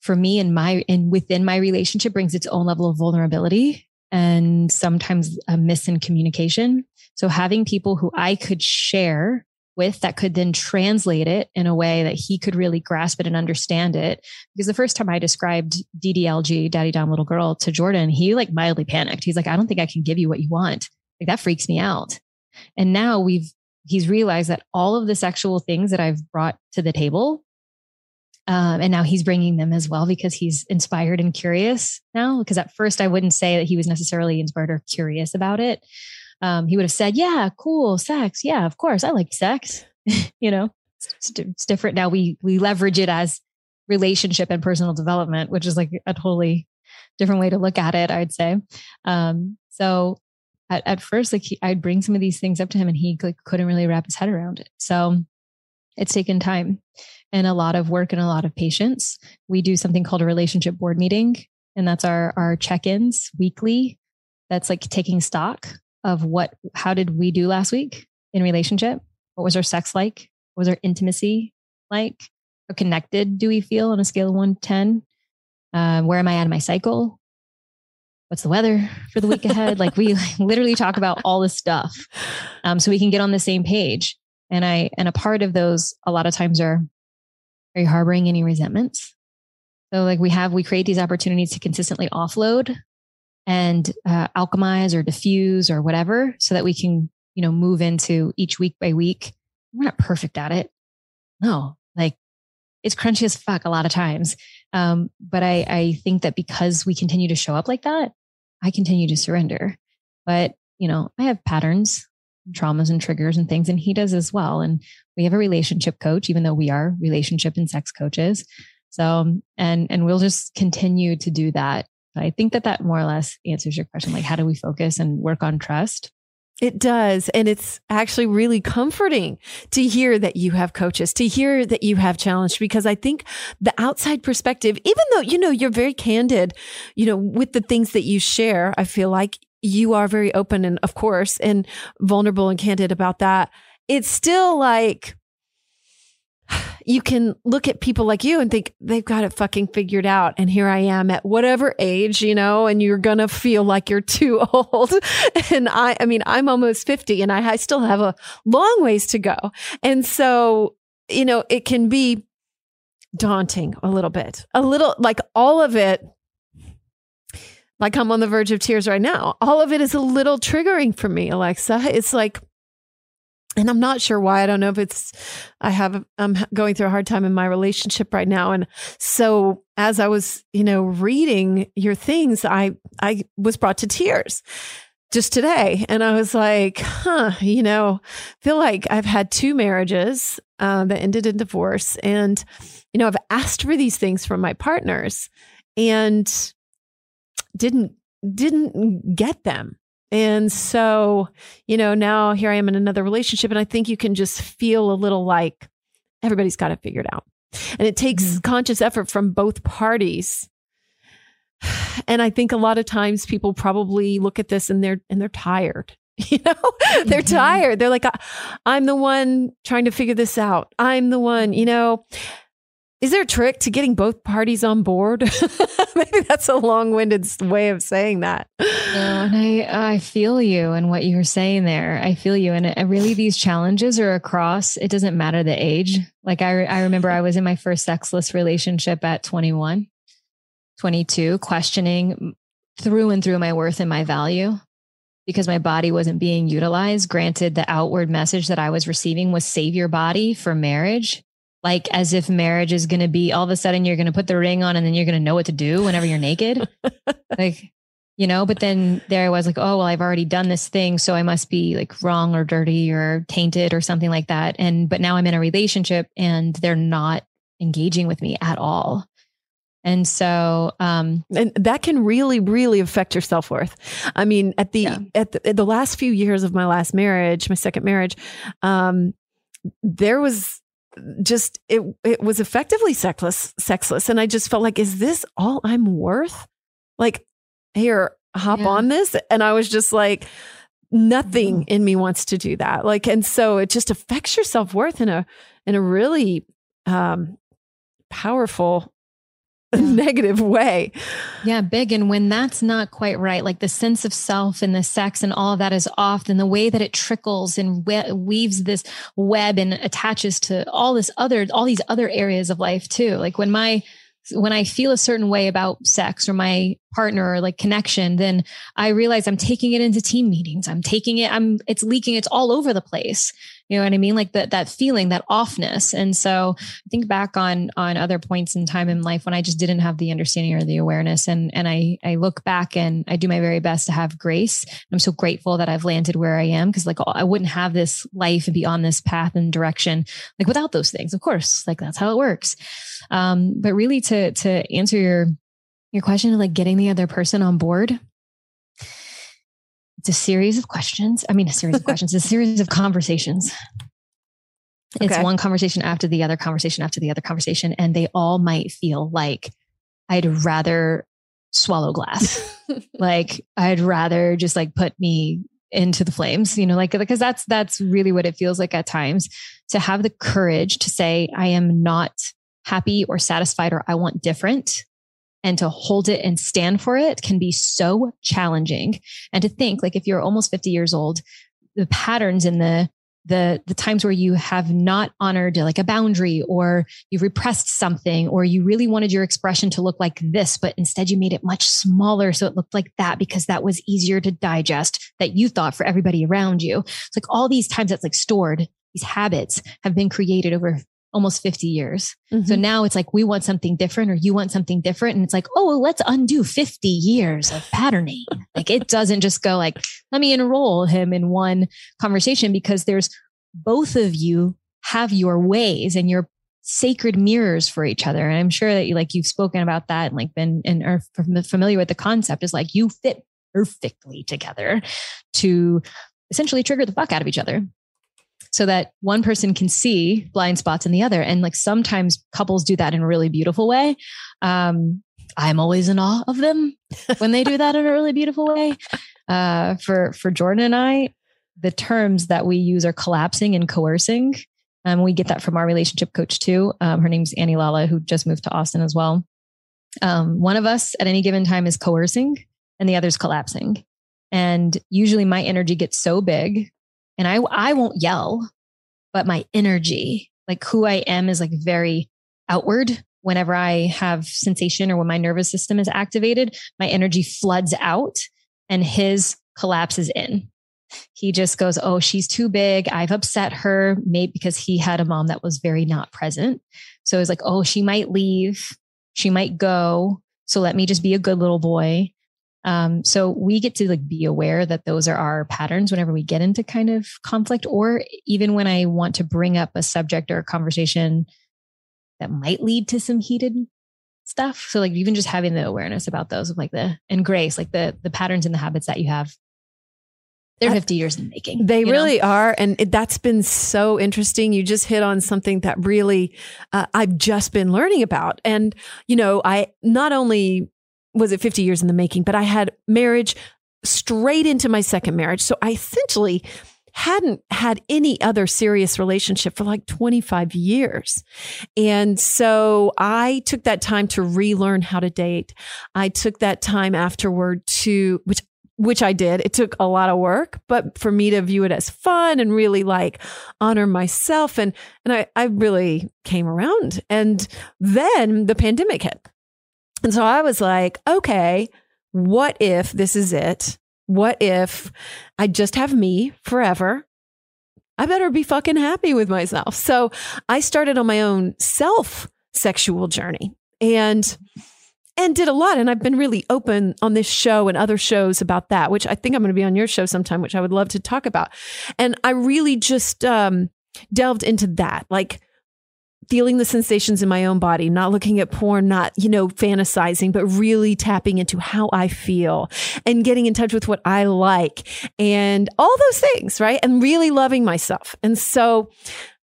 for me and my and within my relationship brings its own level of vulnerability and sometimes a miss in communication so having people who i could share with that could then translate it in a way that he could really grasp it and understand it. Because the first time I described DDLG, Daddy Dom Little Girl, to Jordan, he like mildly panicked. He's like, I don't think I can give you what you want. Like that freaks me out. And now we've, he's realized that all of the sexual things that I've brought to the table, um, and now he's bringing them as well because he's inspired and curious now. Because at first I wouldn't say that he was necessarily inspired or curious about it. Um, he would have said, "Yeah, cool, sex. Yeah, of course, I like sex." you know, it's, it's, different now. We we leverage it as relationship and personal development, which is like a totally different way to look at it. I'd say. Um, so at, at first, like he, I'd bring some of these things up to him and he like couldn't really wrap his head around it. So it's taken time and a lot of work and a lot of patience. We do something called a relationship board meeting, and that's our our check-ins weekly. That's like taking stock of what how did we do last week in relationship? What was our sex like? What was our intimacy like? How connected do we feel on a scale of one to ten? Uh, where am I at in my cycle? what's the weather for the week ahead? like we literally talk about all this stuff. Um, so we can get on the same page. And I, and a part of those a lot of times are, are you harboring any resentments? So like we have, we create these opportunities to consistently offload and uh, alchemize or diffuse or whatever so that we can, you know, move into each week by week. We're not perfect at it. No, like it's crunchy as fuck a lot of times. Um, but I, I think that because we continue to show up like that, I continue to surrender. But, you know, I have patterns, traumas and triggers and things, and he does as well. And we have a relationship coach, even though we are relationship and sex coaches. So, and, and we'll just continue to do that. I think that that more or less answers your question. Like, how do we focus and work on trust? It does. And it's actually really comforting to hear that you have coaches, to hear that you have challenged, because I think the outside perspective, even though, you know, you're very candid, you know, with the things that you share, I feel like you are very open and, of course, and vulnerable and candid about that. It's still like, you can look at people like you and think they've got it fucking figured out. And here I am at whatever age, you know, and you're going to feel like you're too old. and I, I mean, I'm almost 50 and I, I still have a long ways to go. And so, you know, it can be daunting a little bit, a little like all of it like I'm on the verge of tears right now. All of it is a little triggering for me, Alexa. It's like, and I'm not sure why. I don't know if it's I have I'm going through a hard time in my relationship right now, and so as I was, you know, reading your things, I I was brought to tears just today, and I was like, huh, you know, feel like I've had two marriages uh, that ended in divorce, and you know, I've asked for these things from my partners, and didn't didn't get them and so, you know, now here I am in another relationship, and I think you can just feel a little like everybody's got it figured out. And it takes mm-hmm. conscious effort from both parties. And I think a lot of times people probably look at this and they're and they're tired. You know, they're mm-hmm. tired. They're like, I'm the one trying to figure this out. I'm the one, you know. Is there a trick to getting both parties on board? Maybe that's a long-winded way of saying that. No, and I I feel you and what you were saying there. I feel you, and it, really these challenges are across. It doesn't matter the age. Like I I remember I was in my first sexless relationship at 21, 22, questioning through and through my worth and my value because my body wasn't being utilized. Granted, the outward message that I was receiving was save your body for marriage like as if marriage is going to be all of a sudden you're going to put the ring on and then you're going to know what to do whenever you're naked. like, you know, but then there I was like, oh, well, I've already done this thing. So I must be like wrong or dirty or tainted or something like that. And, but now I'm in a relationship and they're not engaging with me at all. And so, um, and that can really, really affect your self worth. I mean, at the, yeah. at the, at the last few years of my last marriage, my second marriage, um, there was just it it was effectively sexless sexless and i just felt like is this all i'm worth like here hop yeah. on this and i was just like nothing mm-hmm. in me wants to do that like and so it just affects your self-worth in a in a really um powerful negative way. Yeah, big. And when that's not quite right, like the sense of self and the sex and all of that is off, then the way that it trickles and we- weaves this web and attaches to all this other, all these other areas of life too. Like when my, when I feel a certain way about sex or my partner or like connection, then I realize I'm taking it into team meetings. I'm taking it, I'm, it's leaking, it's all over the place. You know what I mean? Like that, that feeling, that offness. And so I think back on, on other points in time in life when I just didn't have the understanding or the awareness. And, and I, I look back and I do my very best to have grace. I'm so grateful that I've landed where I am. Cause like I wouldn't have this life and be on this path and direction like without those things. Of course, like that's how it works. Um, but really to, to answer your, your question of like getting the other person on board it's a series of questions. I mean, a series of questions, a series of conversations. It's okay. one conversation after the other conversation after the other conversation. And they all might feel like I'd rather swallow glass. like I'd rather just like put me into the flames, you know, like because that's that's really what it feels like at times to have the courage to say I am not happy or satisfied or I want different and to hold it and stand for it can be so challenging. And to think like if you're almost 50 years old, the patterns in the the the times where you have not honored like a boundary or you've repressed something or you really wanted your expression to look like this but instead you made it much smaller so it looked like that because that was easier to digest that you thought for everybody around you it's like all these times that's like stored these habits have been created over almost 50 years. Mm-hmm. So now it's like we want something different or you want something different. And it's like, oh, well, let's undo 50 years of patterning. like it doesn't just go like, let me enroll him in one conversation because there's both of you have your ways and your sacred mirrors for each other. And I'm sure that you like you've spoken about that and like been and are familiar with the concept is like you fit perfectly together to essentially trigger the fuck out of each other so that one person can see blind spots in the other. And like sometimes couples do that in a really beautiful way. Um, I'm always in awe of them when they do that in a really beautiful way. Uh, for for Jordan and I, the terms that we use are collapsing and coercing. Um, we get that from our relationship coach too. Um, her name's Annie Lala, who just moved to Austin as well. Um, one of us at any given time is coercing, and the other's collapsing. And usually, my energy gets so big and I, I won't yell, but my energy, like who I am is like very outward. whenever I have sensation or when my nervous system is activated, my energy floods out and his collapses in. He just goes, Oh, she's too big. I've upset her, maybe because he had a mom that was very not present. So it's like, Oh, she might leave. She might go. So let me just be a good little boy. Um, so we get to like be aware that those are our patterns whenever we get into kind of conflict, or even when I want to bring up a subject or a conversation that might lead to some heated stuff. So like even just having the awareness about those of like the and grace, like the the patterns and the habits that you have. They're 50 years in the making. They really know? are. And it, that's been so interesting. You just hit on something that really uh, I've just been learning about. And, you know, I not only was it 50 years in the making, but I had marriage straight into my second marriage. So I essentially hadn't had any other serious relationship for like 25 years. And so I took that time to relearn how to date. I took that time afterward to, which which I did. It took a lot of work, but for me to view it as fun and really like honor myself and and I I really came around. And then the pandemic hit. And so I was like, okay, what if this is it? What if I just have me forever? I better be fucking happy with myself. So I started on my own self sexual journey and and did a lot and I've been really open on this show and other shows about that, which I think I'm going to be on your show sometime, which I would love to talk about. And I really just um delved into that. Like feeling the sensations in my own body, not looking at porn, not, you know, fantasizing, but really tapping into how I feel and getting in touch with what I like and all those things, right? And really loving myself. And so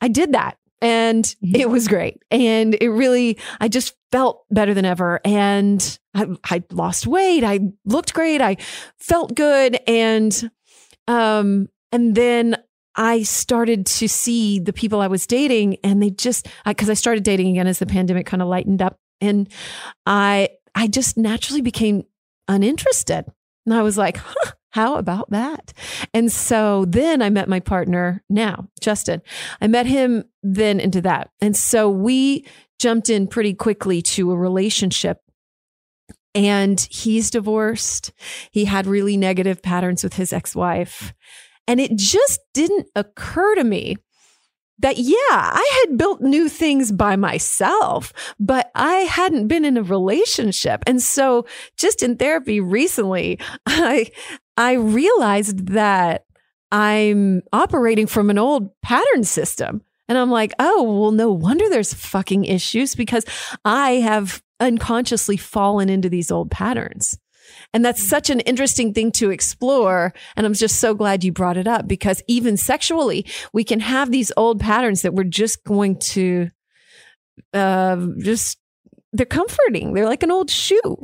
I did that and mm-hmm. it was great. And it really, I just felt better than ever. And I, I lost weight. I looked great. I felt good. And, um, and then I started to see the people I was dating and they just, because I, I started dating again as the pandemic kind of lightened up and I, I just naturally became uninterested. And I was like, huh, how about that? And so then I met my partner now, Justin. I met him then into that. And so we jumped in pretty quickly to a relationship and he's divorced. He had really negative patterns with his ex wife. And it just didn't occur to me that, yeah, I had built new things by myself, but I hadn't been in a relationship. And so just in therapy recently, I, I realized that I'm operating from an old pattern system. And I'm like, oh, well, no wonder there's fucking issues because I have unconsciously fallen into these old patterns. And that's mm. such an interesting thing to explore. And I'm just so glad you brought it up because even sexually, we can have these old patterns that we're just going to uh, just, they're comforting. They're like an old shoe.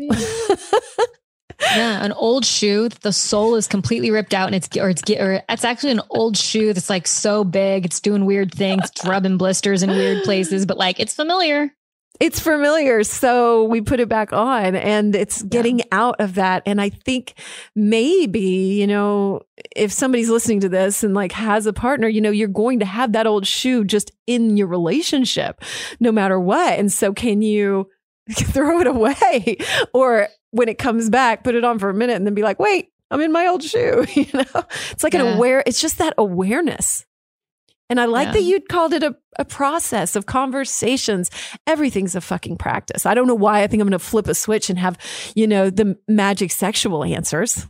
yeah, an old shoe. that The sole is completely ripped out, and it's or it's or it's actually an old shoe that's like so big, it's doing weird things, it's rubbing blisters in weird places, but like it's familiar it's familiar. So we put it back on and it's getting yeah. out of that. And I think maybe, you know, if somebody's listening to this and like has a partner, you know, you're going to have that old shoe just in your relationship no matter what. And so can you throw it away or when it comes back, put it on for a minute and then be like, wait, I'm in my old shoe. You know, it's like yeah. an aware, it's just that awareness and I like yeah. that you called it a, a process of conversations. Everything's a fucking practice. I don't know why I think I'm going to flip a switch and have, you know, the magic sexual answers.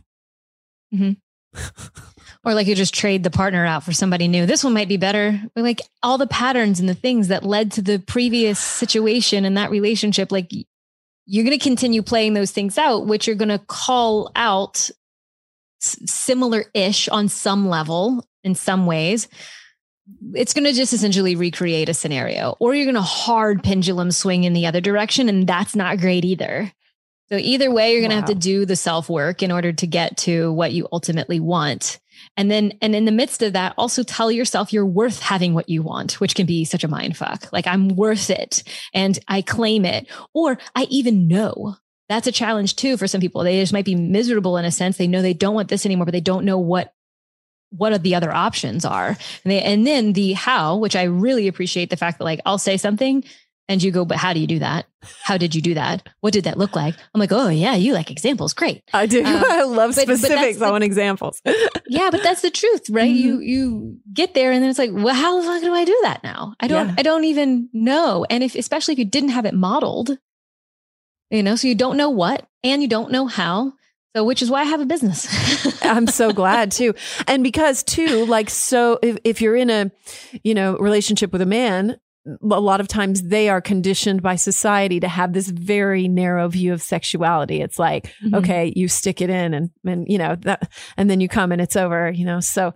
Mm-hmm. or like you just trade the partner out for somebody new. This one might be better. like all the patterns and the things that led to the previous situation and that relationship, like you're going to continue playing those things out, which you're going to call out similar ish on some level in some ways it's going to just essentially recreate a scenario, or you're going to hard pendulum swing in the other direction. And that's not great either. So, either way, you're going to wow. have to do the self work in order to get to what you ultimately want. And then, and in the midst of that, also tell yourself you're worth having what you want, which can be such a mind fuck. Like, I'm worth it and I claim it, or I even know. That's a challenge too for some people. They just might be miserable in a sense. They know they don't want this anymore, but they don't know what what are the other options are and, they, and then the how which i really appreciate the fact that like i'll say something And you go, but how do you do that? How did you do that? What did that look like? I'm like, oh yeah, you like examples. Great. I do. Um, I love but, specifics. But I want examples. yeah, but that's the truth, right? Mm-hmm. You you get there and then it's like, well, how the fuck do I do that now? I don't yeah. I don't even know. And if especially if you didn't have it modeled, you know, so you don't know what and you don't know how. So, which is why I have a business. I'm so glad too. And because too, like, so if, if you're in a, you know, relationship with a man, a lot of times they are conditioned by society to have this very narrow view of sexuality. It's like, mm-hmm. okay, you stick it in and, and, you know, that, and then you come and it's over, you know? So,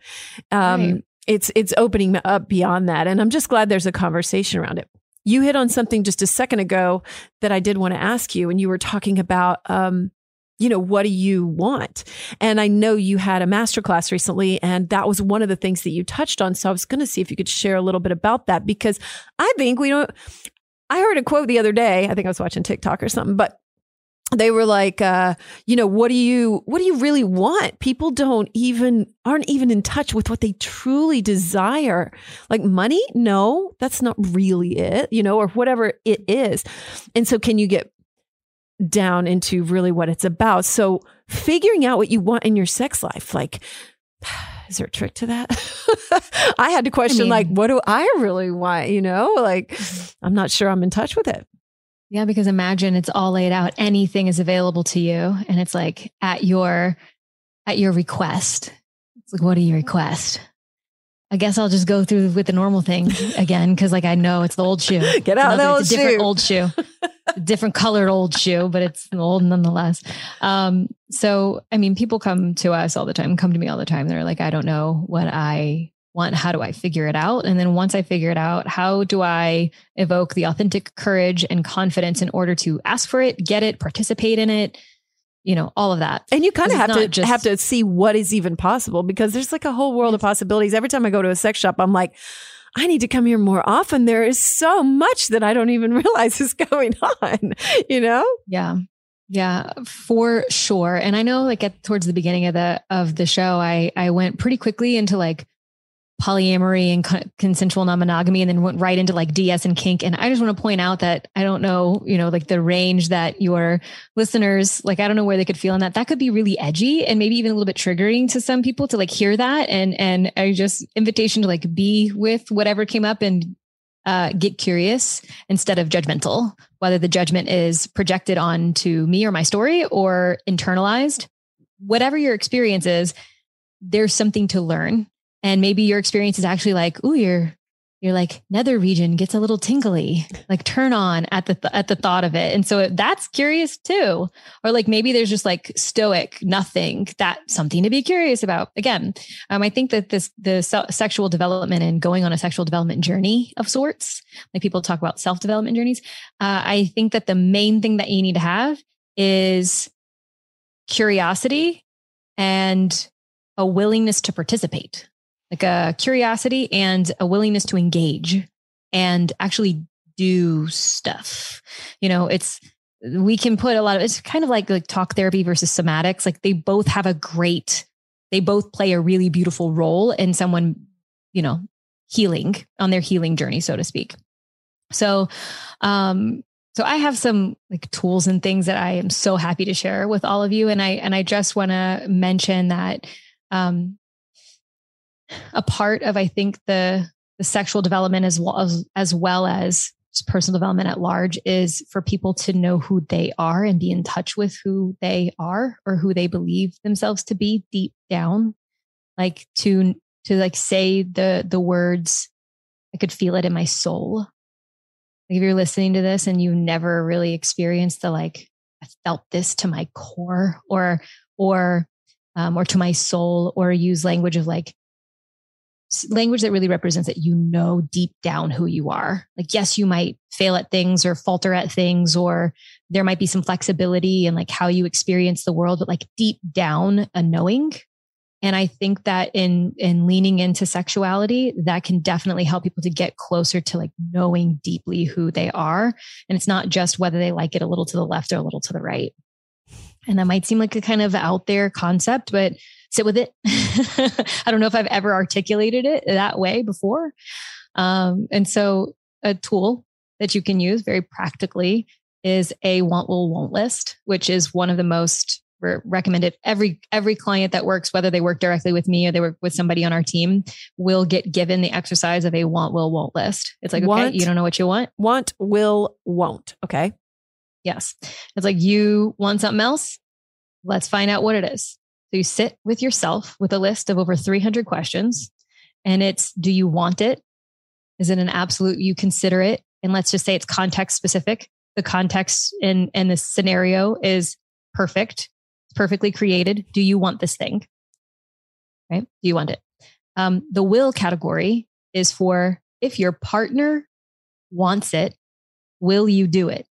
um, right. it's, it's opening up beyond that. And I'm just glad there's a conversation around it. You hit on something just a second ago that I did want to ask you, and you were talking about, um, you know, what do you want? And I know you had a masterclass recently, and that was one of the things that you touched on. So I was going to see if you could share a little bit about that because I think we don't. I heard a quote the other day. I think I was watching TikTok or something, but they were like, uh, you know, what do you, what do you really want? People don't even, aren't even in touch with what they truly desire. Like money? No, that's not really it, you know, or whatever it is. And so can you get down into really what it's about. So figuring out what you want in your sex life, like, is there a trick to that? I had to question, I mean, like, what do I really want? You know, like. I'm not sure I'm in touch with it. Yeah, because imagine it's all laid out. Anything is available to you, and it's like at your at your request. It's like, what do you request? I guess I'll just go through with the normal thing again because, like, I know it's the old shoe. Get out of the old different shoe. old shoe, different colored old shoe, but it's old nonetheless. Um, so, I mean, people come to us all the time, come to me all the time. They're like, I don't know what I want. How do I figure it out? And then once I figure it out, how do I evoke the authentic courage and confidence in order to ask for it, get it, participate in it? you know all of that and you kind of have to just, have to see what is even possible because there's like a whole world of possibilities every time i go to a sex shop i'm like I need to come here more often. There is so much that I don't even realize is going on, you know? Yeah. Yeah, for sure. And I know like at towards the beginning of the of the show I I went pretty quickly into like polyamory and consensual non-monogamy and then went right into like DS and kink. And I just want to point out that I don't know, you know, like the range that your listeners, like, I don't know where they could feel in that. That could be really edgy and maybe even a little bit triggering to some people to like hear that. And, and I just invitation to like be with whatever came up and uh, get curious instead of judgmental, whether the judgment is projected onto me or my story or internalized, whatever your experience is, there's something to learn and maybe your experience is actually like, oh, you're you're like nether region gets a little tingly, like turn on at the th- at the thought of it, and so that's curious too. Or like maybe there's just like stoic nothing that something to be curious about. Again, um, I think that this the se- sexual development and going on a sexual development journey of sorts, like people talk about self development journeys. Uh, I think that the main thing that you need to have is curiosity and a willingness to participate like a curiosity and a willingness to engage and actually do stuff. You know, it's we can put a lot of it's kind of like like talk therapy versus somatics. Like they both have a great, they both play a really beautiful role in someone, you know, healing on their healing journey, so to speak. So, um, so I have some like tools and things that I am so happy to share with all of you. And I and I just want to mention that um, a part of I think the the sexual development as well as, as well as personal development at large is for people to know who they are and be in touch with who they are or who they believe themselves to be deep down. Like to to like say the the words i could feel it in my soul. Like if you're listening to this and you never really experienced the like i felt this to my core or or um, or to my soul or use language of like language that really represents that you know deep down who you are. Like, yes, you might fail at things or falter at things, or there might be some flexibility in like how you experience the world, but like deep down a knowing. And I think that in in leaning into sexuality, that can definitely help people to get closer to like knowing deeply who they are. And it's not just whether they like it a little to the left or a little to the right. And that might seem like a kind of out there concept, but sit with it. I don't know if I've ever articulated it that way before. Um, and so a tool that you can use very practically is a want will won't list, which is one of the most recommended every every client that works whether they work directly with me or they work with somebody on our team will get given the exercise of a want will won't list it's like want, okay you don't know what you want want will won't okay yes it's like you want something else let's find out what it is so you sit with yourself with a list of over 300 questions and it's do you want it is it an absolute you consider it and let's just say it's context specific the context in in the scenario is perfect perfectly created. Do you want this thing? Right? Do you want it? Um, the will category is for if your partner wants it, will you do it?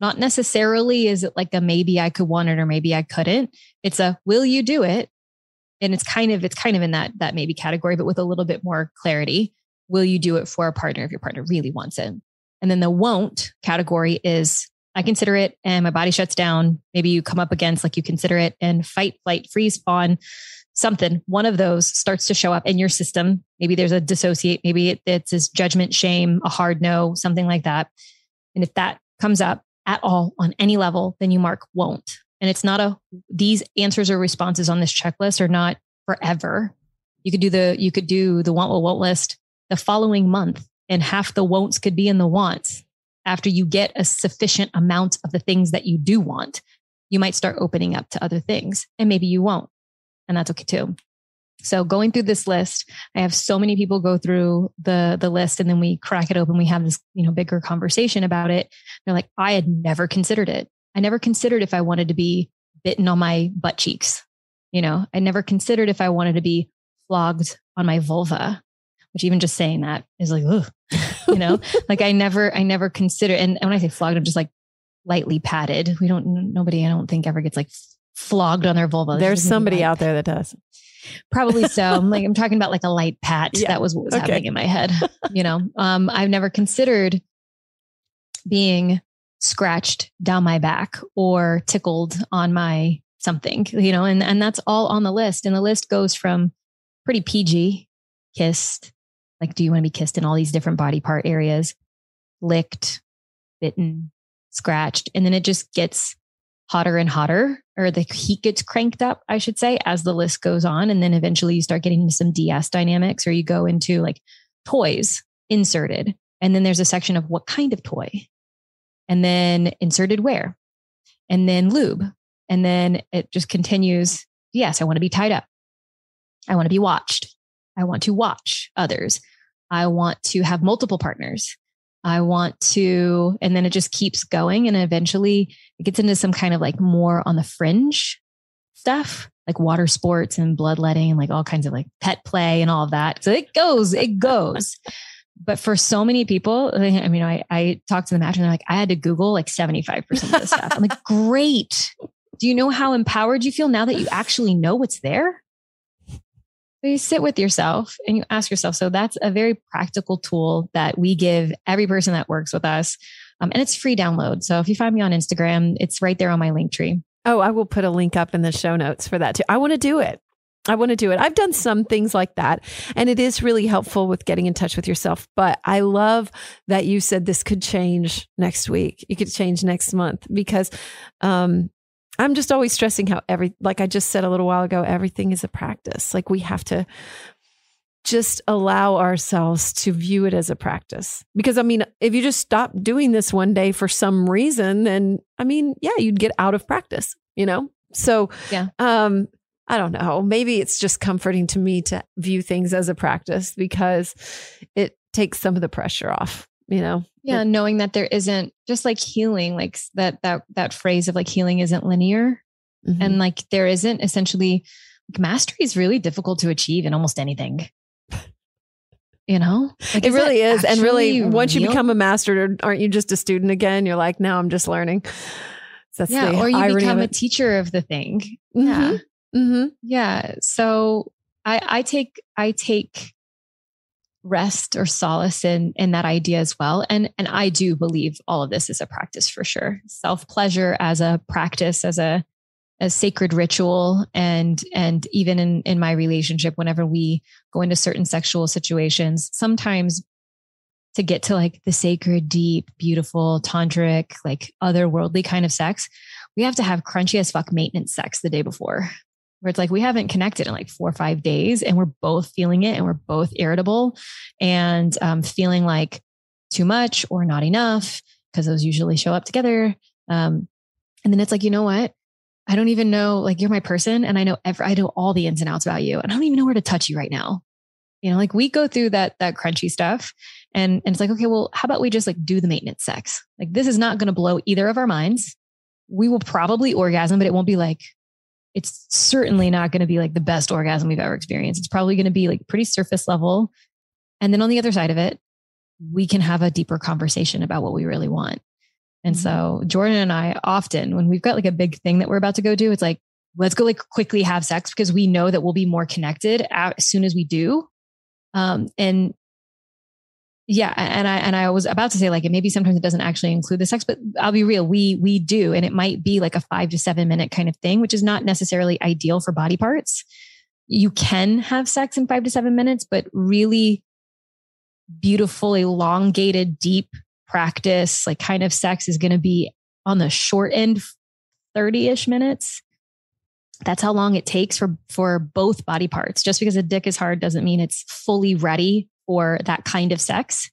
Not necessarily is it like a maybe I could want it or maybe I couldn't. It's a will you do it? And it's kind of it's kind of in that that maybe category, but with a little bit more clarity. Will you do it for a partner if your partner really wants it? And then the won't category is I consider it and my body shuts down. Maybe you come up against like you consider it and fight, flight, freeze, fawn, something. One of those starts to show up in your system. Maybe there's a dissociate. Maybe it, it's this judgment, shame, a hard no, something like that. And if that comes up at all on any level, then you mark won't. And it's not a, these answers or responses on this checklist are not forever. You could do the, you could do the want will won't list the following month and half the won'ts could be in the wants after you get a sufficient amount of the things that you do want, you might start opening up to other things and maybe you won't. And that's okay too. So going through this list, I have so many people go through the the list and then we crack it open. We have this, you know, bigger conversation about it. They're like, I had never considered it. I never considered if I wanted to be bitten on my butt cheeks. You know, I never considered if I wanted to be flogged on my vulva, which even just saying that is like, ugh, you know, like I never, I never consider, and when I say flogged, I'm just like lightly patted. We don't, nobody, I don't think ever gets like flogged on their vulva. There's somebody out there that does. Probably so. I'm like, I'm talking about like a light pat. Yeah. That was what was okay. happening in my head. You know, um, I've never considered being scratched down my back or tickled on my something, you know, and, and that's all on the list. And the list goes from pretty PG, kissed, like, do you want to be kissed in all these different body part areas, licked, bitten, scratched? And then it just gets hotter and hotter, or the heat gets cranked up, I should say, as the list goes on. And then eventually you start getting into some DS dynamics, or you go into like toys inserted. And then there's a section of what kind of toy, and then inserted where, and then lube. And then it just continues. Yes, I want to be tied up. I want to be watched. I want to watch others. I want to have multiple partners. I want to, and then it just keeps going. And eventually it gets into some kind of like more on the fringe stuff, like water sports and bloodletting and like all kinds of like pet play and all of that. So it goes, it goes. but for so many people, I mean, I, I talked to the match and they're like, I had to Google like 75% of the stuff. I'm like, great. Do you know how empowered you feel now that you actually know what's there? So you sit with yourself and you ask yourself. So that's a very practical tool that we give every person that works with us. Um, and it's free download. So if you find me on Instagram, it's right there on my link tree. Oh, I will put a link up in the show notes for that too. I want to do it. I want to do it. I've done some things like that, and it is really helpful with getting in touch with yourself. But I love that you said this could change next week. You could change next month because um, I'm just always stressing how every, like I just said a little while ago, everything is a practice. Like we have to just allow ourselves to view it as a practice. Because I mean, if you just stop doing this one day for some reason, then I mean, yeah, you'd get out of practice, you know? So, yeah. Um, I don't know. Maybe it's just comforting to me to view things as a practice because it takes some of the pressure off you know yeah knowing that there isn't just like healing like that that that phrase of like healing isn't linear. Mm-hmm. and like there isn't essentially like mastery is really difficult to achieve in almost anything. You know? Like, it really is and really once you become a master aren't you just a student again? You're like now i'm just learning. That's yeah or you become a teacher of the thing. Mm-hmm. yeah mm-hmm. yeah so i i take i take rest or solace in in that idea as well and and i do believe all of this is a practice for sure self pleasure as a practice as a a sacred ritual and and even in in my relationship whenever we go into certain sexual situations sometimes to get to like the sacred, deep, beautiful, tantric, like otherworldly kind of sex, we have to have crunchy as fuck maintenance sex the day before. Where it's like we haven't connected in like four or five days and we're both feeling it and we're both irritable and um, feeling like too much or not enough because those usually show up together. Um, and then it's like, you know what? I don't even know, like you're my person and I know every, I know all the ins and outs about you and I don't even know where to touch you right now. You know, like we go through that, that crunchy stuff and, and it's like, okay, well, how about we just like do the maintenance sex? Like this is not going to blow either of our minds. We will probably orgasm, but it won't be like, it's certainly not going to be like the best orgasm we've ever experienced. It's probably going to be like pretty surface level. And then on the other side of it, we can have a deeper conversation about what we really want. And mm-hmm. so Jordan and I often, when we've got like a big thing that we're about to go do, it's like, let's go like quickly have sex because we know that we'll be more connected as soon as we do. Um, and yeah, and I and I was about to say like it maybe sometimes it doesn't actually include the sex, but I'll be real, we we do, and it might be like a five to seven minute kind of thing, which is not necessarily ideal for body parts. You can have sex in five to seven minutes, but really beautiful, elongated, deep practice, like kind of sex is going to be on the short end, 30 ish minutes. That's how long it takes for, for both body parts. Just because a dick is hard doesn't mean it's fully ready for that kind of sex.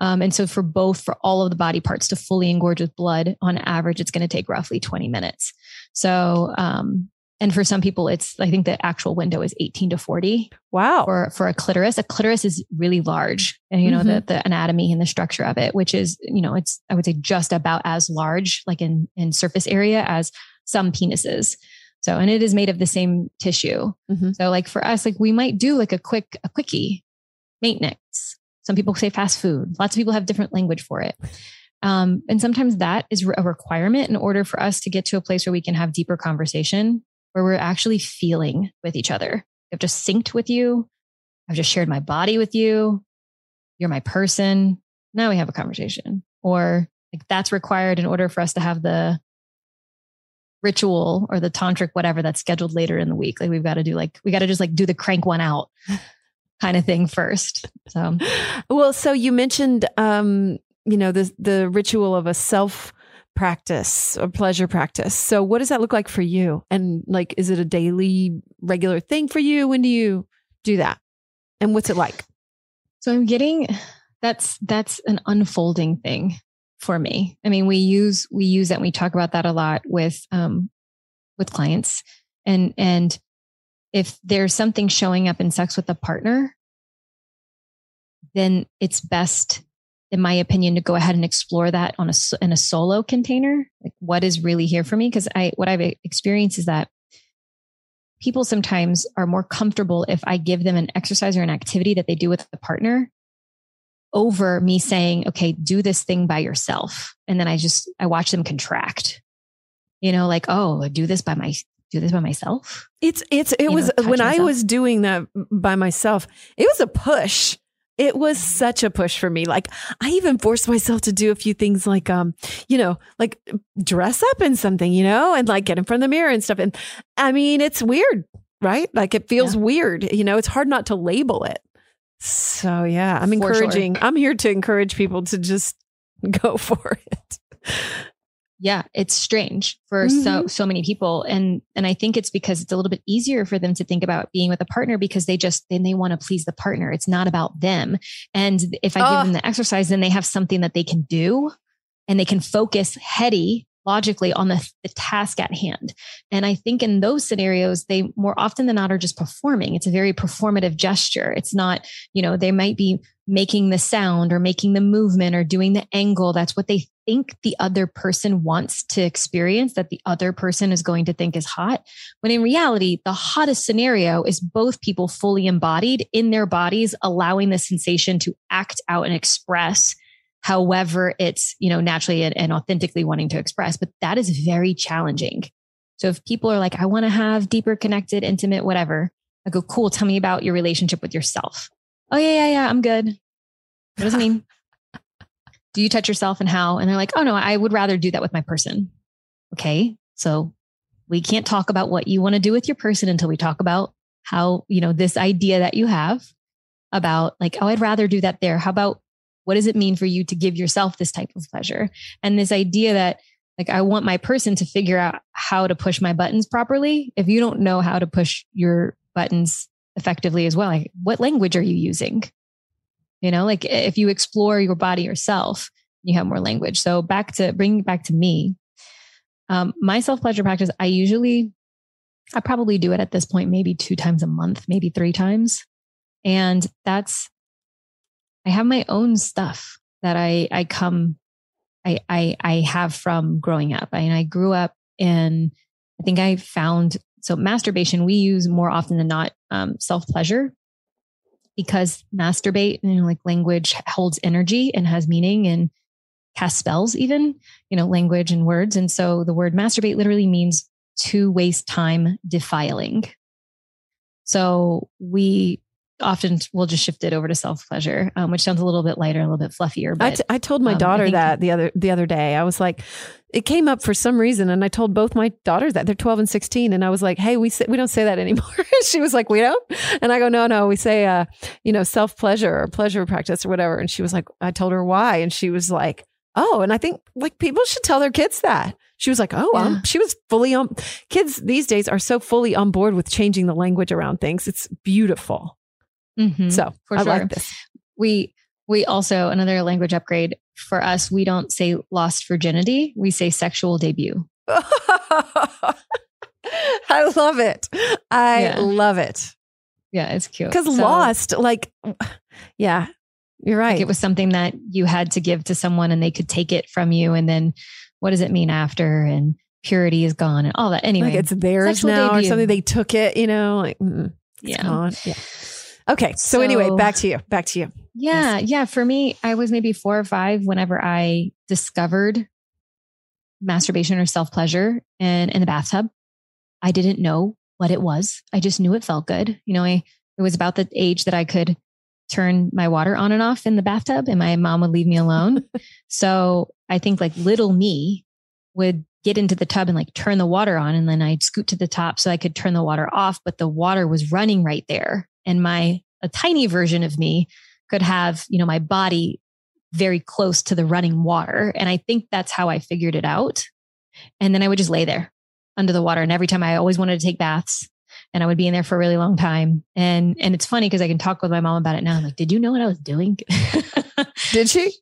Um, and so for both, for all of the body parts to fully engorge with blood, on average, it's going to take roughly 20 minutes. So, um, and for some people, it's, I think the actual window is 18 to 40. Wow. For, for a clitoris, a clitoris is really large and, you know, mm-hmm. the, the anatomy and the structure of it, which is, you know, it's, I would say just about as large, like in, in surface area as some penises. So, and it is made of the same tissue. Mm-hmm. So like for us, like we might do like a quick, a quickie maintenance. Some people say fast food. Lots of people have different language for it. Um, and sometimes that is a requirement in order for us to get to a place where we can have deeper conversation where we're actually feeling with each other. I've just synced with you. I've just shared my body with you. You're my person. Now we have a conversation. Or like that's required in order for us to have the ritual or the tantric whatever that's scheduled later in the week. Like we've got to do like we got to just like do the crank one out kind of thing first. So well, so you mentioned um, you know, the the ritual of a self practice or pleasure practice. So what does that look like for you? And like, is it a daily regular thing for you? When do you do that? And what's it like? So I'm getting that's that's an unfolding thing for me. I mean, we use we use that and we talk about that a lot with um with clients. And and if there's something showing up in sex with a partner, then it's best in my opinion, to go ahead and explore that on a in a solo container. Like, what is really here for me? Because I what I've experienced is that people sometimes are more comfortable if I give them an exercise or an activity that they do with a partner over me saying, okay, do this thing by yourself. And then I just, I watch them contract, you know, like, oh, do this by my, do this by myself. It's, it's, it you was know, when myself. I was doing that by myself, it was a push it was such a push for me. Like I even forced myself to do a few things like, um, you know, like dress up in something, you know, and like get in front of the mirror and stuff. And I mean, it's weird, right? Like it feels yeah. weird. You know, it's hard not to label it. So yeah, I'm for encouraging, sure. I'm here to encourage people to just go for it yeah it's strange for mm-hmm. so so many people and and i think it's because it's a little bit easier for them to think about being with a partner because they just then they want to please the partner it's not about them and if i oh. give them the exercise then they have something that they can do and they can focus heady logically on the, the task at hand. And I think in those scenarios, they more often than not are just performing. It's a very performative gesture. It's not, you know, they might be making the sound or making the movement or doing the angle. That's what they think the other person wants to experience, that the other person is going to think is hot. When in reality, the hottest scenario is both people fully embodied in their bodies, allowing the sensation to act out and express however it's, you know, naturally and, and authentically wanting to express. But that is very challenging. So if people are like, I want to have deeper, connected, intimate, whatever, I go, cool. Tell me about your relationship with yourself. Oh, yeah, yeah, yeah. I'm good. What does it mean? do you touch yourself and how? And they're like, oh, no, I would rather do that with my person. Okay. So we can't talk about what you want to do with your person until we talk about how, you know, this idea that you have about like, oh, I'd rather do that there. How about what does it mean for you to give yourself this type of pleasure? And this idea that like I want my person to figure out how to push my buttons properly. If you don't know how to push your buttons effectively as well, like what language are you using? You know, like if you explore your body yourself, you have more language. So back to bringing back to me, um, my self pleasure practice, I usually, I probably do it at this point, maybe two times a month, maybe three times. And that's, I have my own stuff that I, I come, I, I, I have from growing up. I, and I grew up in, I think I found, so masturbation, we use more often than not um, self pleasure because masturbate, you know, like language holds energy and has meaning and cast spells, even, you know, language and words. And so the word masturbate literally means to waste time defiling. So we often we'll just shift it over to self pleasure, um, which sounds a little bit lighter, a little bit fluffier. But I, t- I told my um, daughter that the other the other day. I was like, it came up for some reason, and I told both my daughters that they're twelve and sixteen, and I was like, hey, we say, we don't say that anymore. she was like, we don't, and I go, no, no, we say, uh, you know, self pleasure or pleasure practice or whatever. And she was like, I told her why, and she was like, oh, and I think like people should tell their kids that. She was like, oh, yeah. um, she was fully on. Kids these days are so fully on board with changing the language around things. It's beautiful. Mm-hmm, so for I sure. like this. We we also another language upgrade for us. We don't say lost virginity. We say sexual debut. I love it. I yeah. love it. Yeah, it's cute. Because so, lost, like, yeah, you're right. Like it was something that you had to give to someone and they could take it from you. And then what does it mean after? And purity is gone and all that. Anyway, like it's theirs now debut. or something. They took it, you know, like, mm, yeah. Gone. Yeah. Okay. So, so, anyway, back to you. Back to you. Yeah. Yes. Yeah. For me, I was maybe four or five whenever I discovered masturbation or self pleasure and in the bathtub. I didn't know what it was. I just knew it felt good. You know, I, it was about the age that I could turn my water on and off in the bathtub and my mom would leave me alone. so I think like little me would get into the tub and like turn the water on and then I'd scoot to the top so I could turn the water off, but the water was running right there. And my, a tiny version of me could have, you know, my body very close to the running water. And I think that's how I figured it out. And then I would just lay there under the water. And every time I always wanted to take baths, and I would be in there for a really long time. And and it's funny because I can talk with my mom about it now. I'm like, did you know what I was doing? did she?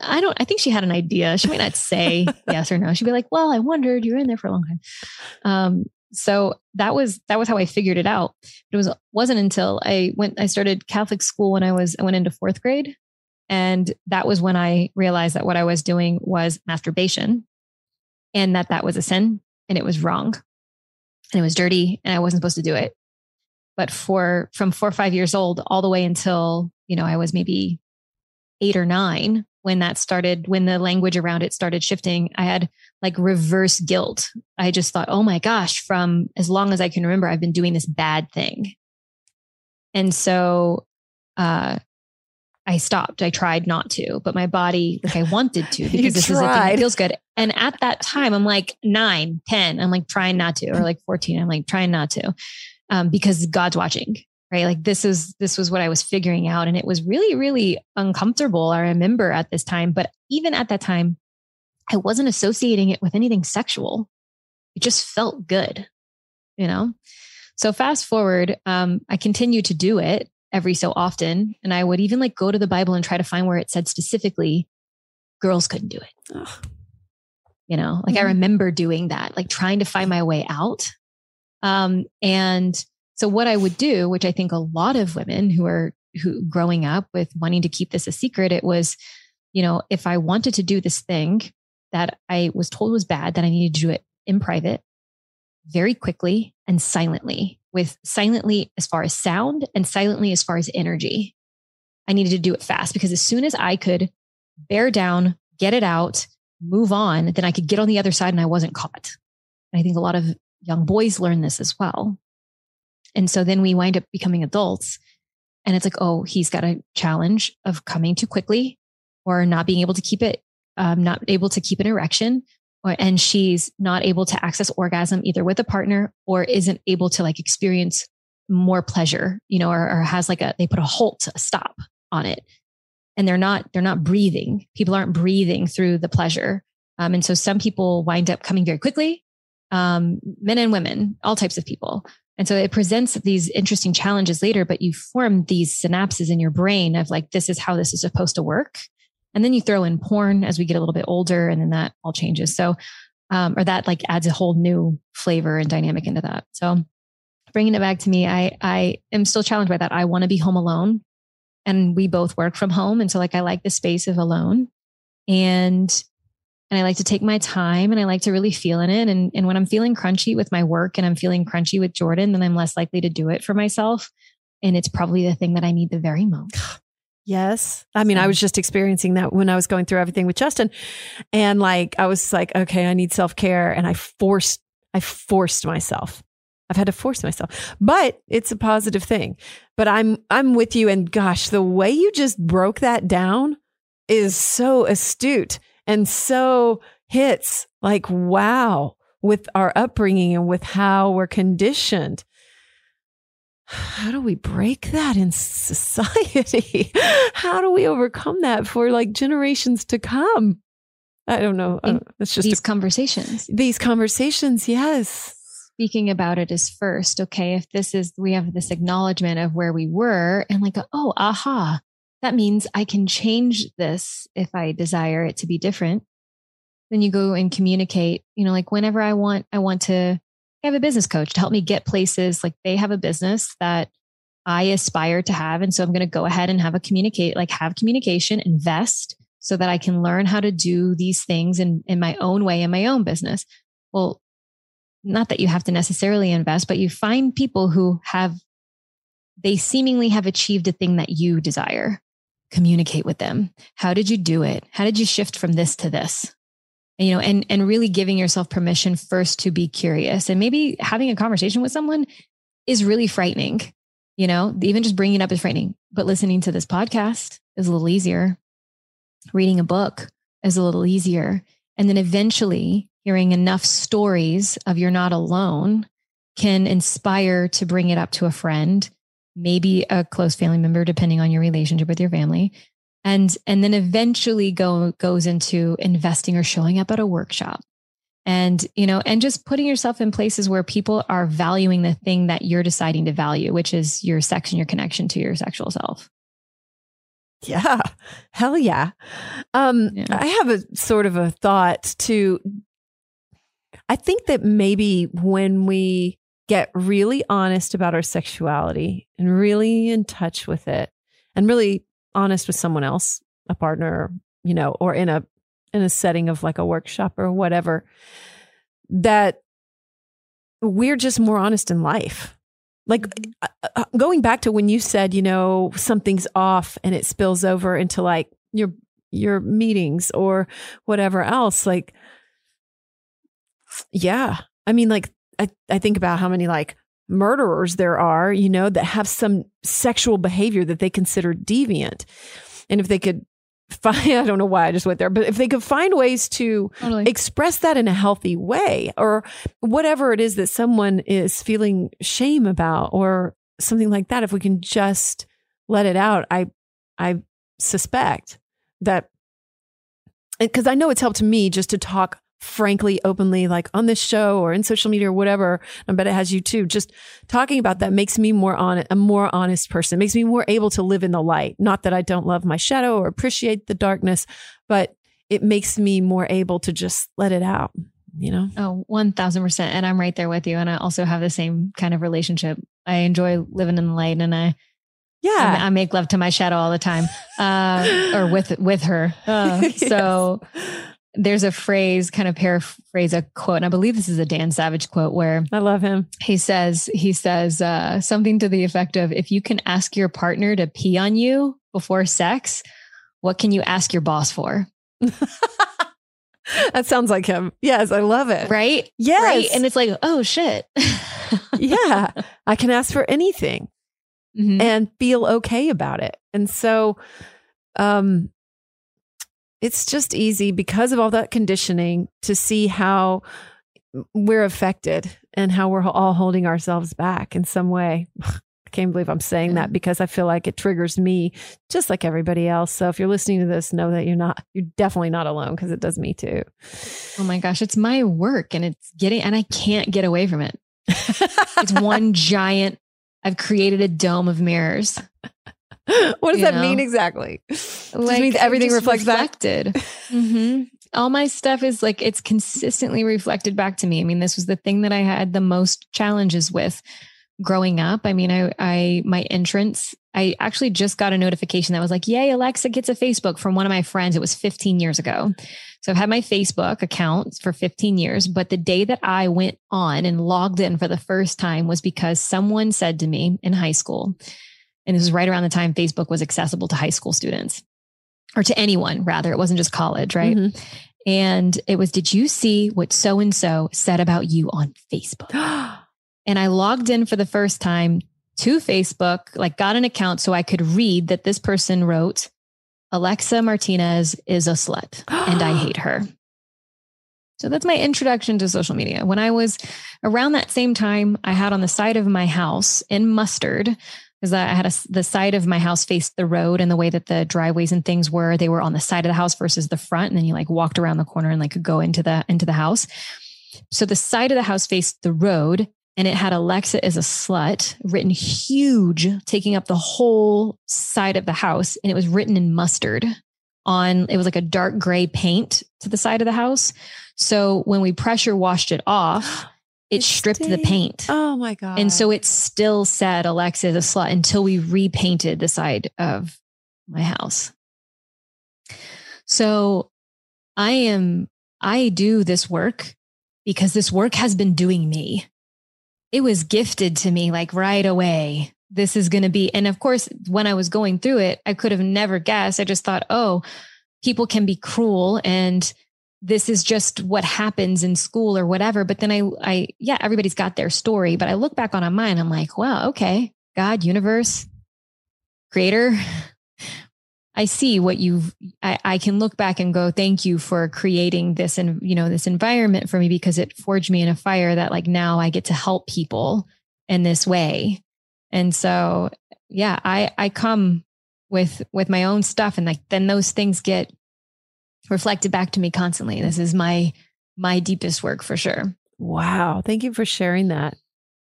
I don't. I think she had an idea. She might not say yes or no. She'd be like, "Well, I wondered. You were in there for a long time." Um, so that was that was how I figured it out. It was wasn't until I went. I started Catholic school when I was I went into fourth grade, and that was when I realized that what I was doing was masturbation, and that that was a sin and it was wrong and it was dirty and I wasn't supposed to do it. But for from four or five years old all the way until, you know, I was maybe eight or nine when that started, when the language around it started shifting, I had like reverse guilt. I just thought, oh my gosh, from as long as I can remember, I've been doing this bad thing. And so uh, I stopped. I tried not to, but my body, like I wanted to because this tried. is a thing that feels good. And at that time, I'm like nine, 10, I'm like trying not to, or like 14, I'm like trying not to, um, because God's watching, right? Like this is, this was what I was figuring out. And it was really, really uncomfortable. I remember at this time, but even at that time, I wasn't associating it with anything sexual. It just felt good, you know? So fast forward, um, I continued to do it every so often. And I would even like go to the Bible and try to find where it said specifically, girls couldn't do it. Ugh. You know, like mm-hmm. I remember doing that, like trying to find my way out. Um, and so what I would do, which I think a lot of women who are who growing up with wanting to keep this a secret, it was, you know, if I wanted to do this thing that I was told was bad, that I needed to do it in private, very quickly and silently with silently as far as sound and silently as far as energy. I needed to do it fast because as soon as I could bear down, get it out, move on, then I could get on the other side and I wasn't caught. And I think a lot of young boys learn this as well. And so then we wind up becoming adults. And it's like, oh, he's got a challenge of coming too quickly or not being able to keep it, um, not able to keep an erection or, and she's not able to access orgasm either with a partner or isn't able to like experience more pleasure, you know, or, or has like a, they put a halt, a stop on it. and they're not they're not breathing. People aren't breathing through the pleasure. Um, and so some people wind up coming very quickly. Um, men and women all types of people and so it presents these interesting challenges later but you form these synapses in your brain of like this is how this is supposed to work. And then you throw in porn as we get a little bit older and then that all changes. So um, or that like adds a whole new flavor and dynamic into that. So bringing it back to me i i am still challenged by that. I want to be home alone and we both work from home. And so like i like the space of alone. And and i like to take my time and i like to really feel in it and and when i'm feeling crunchy with my work and i'm feeling crunchy with jordan then i'm less likely to do it for myself and it's probably the thing that i need the very most Yes. I mean, I was just experiencing that when I was going through everything with Justin. And like, I was like, okay, I need self care. And I forced, I forced myself. I've had to force myself, but it's a positive thing. But I'm, I'm with you. And gosh, the way you just broke that down is so astute and so hits like, wow, with our upbringing and with how we're conditioned how do we break that in society? How do we overcome that for like generations to come? I don't know. it's uh, just these a, conversations. These conversations, yes. Speaking about it is first. Okay, if this is, we have this acknowledgement of where we were and like, oh, aha, that means I can change this if I desire it to be different. Then you go and communicate, you know, like whenever I want, I want to have a business coach to help me get places like they have a business that I aspire to have. And so I'm going to go ahead and have a communicate, like have communication, invest so that I can learn how to do these things in, in my own way in my own business. Well, not that you have to necessarily invest, but you find people who have, they seemingly have achieved a thing that you desire. Communicate with them. How did you do it? How did you shift from this to this? you know and and really giving yourself permission first to be curious and maybe having a conversation with someone is really frightening you know even just bringing it up is frightening but listening to this podcast is a little easier reading a book is a little easier and then eventually hearing enough stories of you're not alone can inspire to bring it up to a friend maybe a close family member depending on your relationship with your family. And and then eventually go goes into investing or showing up at a workshop. And you know and just putting yourself in places where people are valuing the thing that you're deciding to value which is your sex and your connection to your sexual self. Yeah. Hell yeah. Um yeah. i have a sort of a thought to i think that maybe when we get really honest about our sexuality and really in touch with it and really honest with someone else, a partner, you know, or in a in a setting of like a workshop or whatever, that we're just more honest in life. Like mm-hmm. uh, uh, uh, going back to when you said, you know, something's off and it spills over into like your your meetings or whatever else, like yeah. I mean like I, I think about how many like murderers there are, you know, that have some sexual behavior that they consider deviant. And if they could find, I don't know why I just went there, but if they could find ways to totally. express that in a healthy way or whatever it is that someone is feeling shame about or something like that, if we can just let it out, I, I suspect that because I know it's helped me just to talk frankly, openly, like on this show or in social media or whatever. I bet it has you too. Just talking about that makes me more honest, a more honest person. It makes me more able to live in the light. Not that I don't love my shadow or appreciate the darkness, but it makes me more able to just let it out. You know? Oh, 1000%. And I'm right there with you. And I also have the same kind of relationship. I enjoy living in the light and I, yeah, I, make love to my shadow all the time, uh, or with with her. Uh, yes. There's a phrase, kind of paraphrase a quote, and I believe this is a Dan Savage quote where I love him. He says, he says uh, something to the effect of, if you can ask your partner to pee on you before sex, what can you ask your boss for? that sounds like him. Yes, I love it. Right? Yes. Right? And it's like, oh shit. yeah, I can ask for anything mm-hmm. and feel okay about it. And so, um, it's just easy because of all that conditioning to see how we're affected and how we're all holding ourselves back in some way. I can't believe I'm saying Yeah. that mm. because I feel like it triggers me just like everybody else. So if you're listening to this, know that you're not, you're definitely not alone because it does me too. Oh my gosh, it's my work and it's getting, and I can't get away from it. It's one giant, I've created a dome of mirrors. what does You that know? mean exactly? Like, means everything reflects back. reflected. hmm All my stuff is like it's consistently reflected back to me. I mean, this was the thing that I had the most challenges with growing up. I mean, I, I my entrance. I actually just got a notification that was like, "Yay, Alexa gets a Facebook" from one of my friends. It was 15 years ago. So I've had my Facebook account for 15 years, but the day that I went on and logged in for the first time was because someone said to me in high school, and this was right around the time Facebook was accessible to high school students or to anyone, rather. It wasn't just college, right? Mhm. And it was, Did you see what so and so said about you on Facebook? And I logged in for the first time to Facebook, like got an account so I could read that this person wrote, Alexa Martinez is a slut and I hate her. So that's my introduction to social media. When I was around that same time, I had on the side of my house in mustard, because I had a, the side of my house faced the road and the way that the driveways and things were, they were on the side of the house versus the front. And then you like walked around the corner and like could go into the into the house. So the side of the house faced the road and it had Alexa is a slut written huge, taking up the whole side of the house. And it was written in mustard on, it was like a dark gray paint to the side of the house. So when we pressure washed it off, it It stripped the paint. Oh my God. And so it still said Alexa a slut until we repainted the side of my house. So I am, I do this work because this work has been doing me. It was gifted to me like right away. This is going to be, and of course, when I was going through it, I could have never guessed. I just thought, oh, people can be cruel and this is just what happens in school or whatever. But then I, I, yeah, everybody's got their story, but I look back on mine. I'm like, wow, okay, God, universe, creator. I see what you've, I, I can look back and go, thank you for creating this and, you know, this environment for me because it forged me in a fire that like now I get to help people in this way. And so, yeah, I, I come with, with my own stuff and like, then those things get reflected back to me constantly. This is my, my deepest work for sure. Wow. Thank you for sharing that.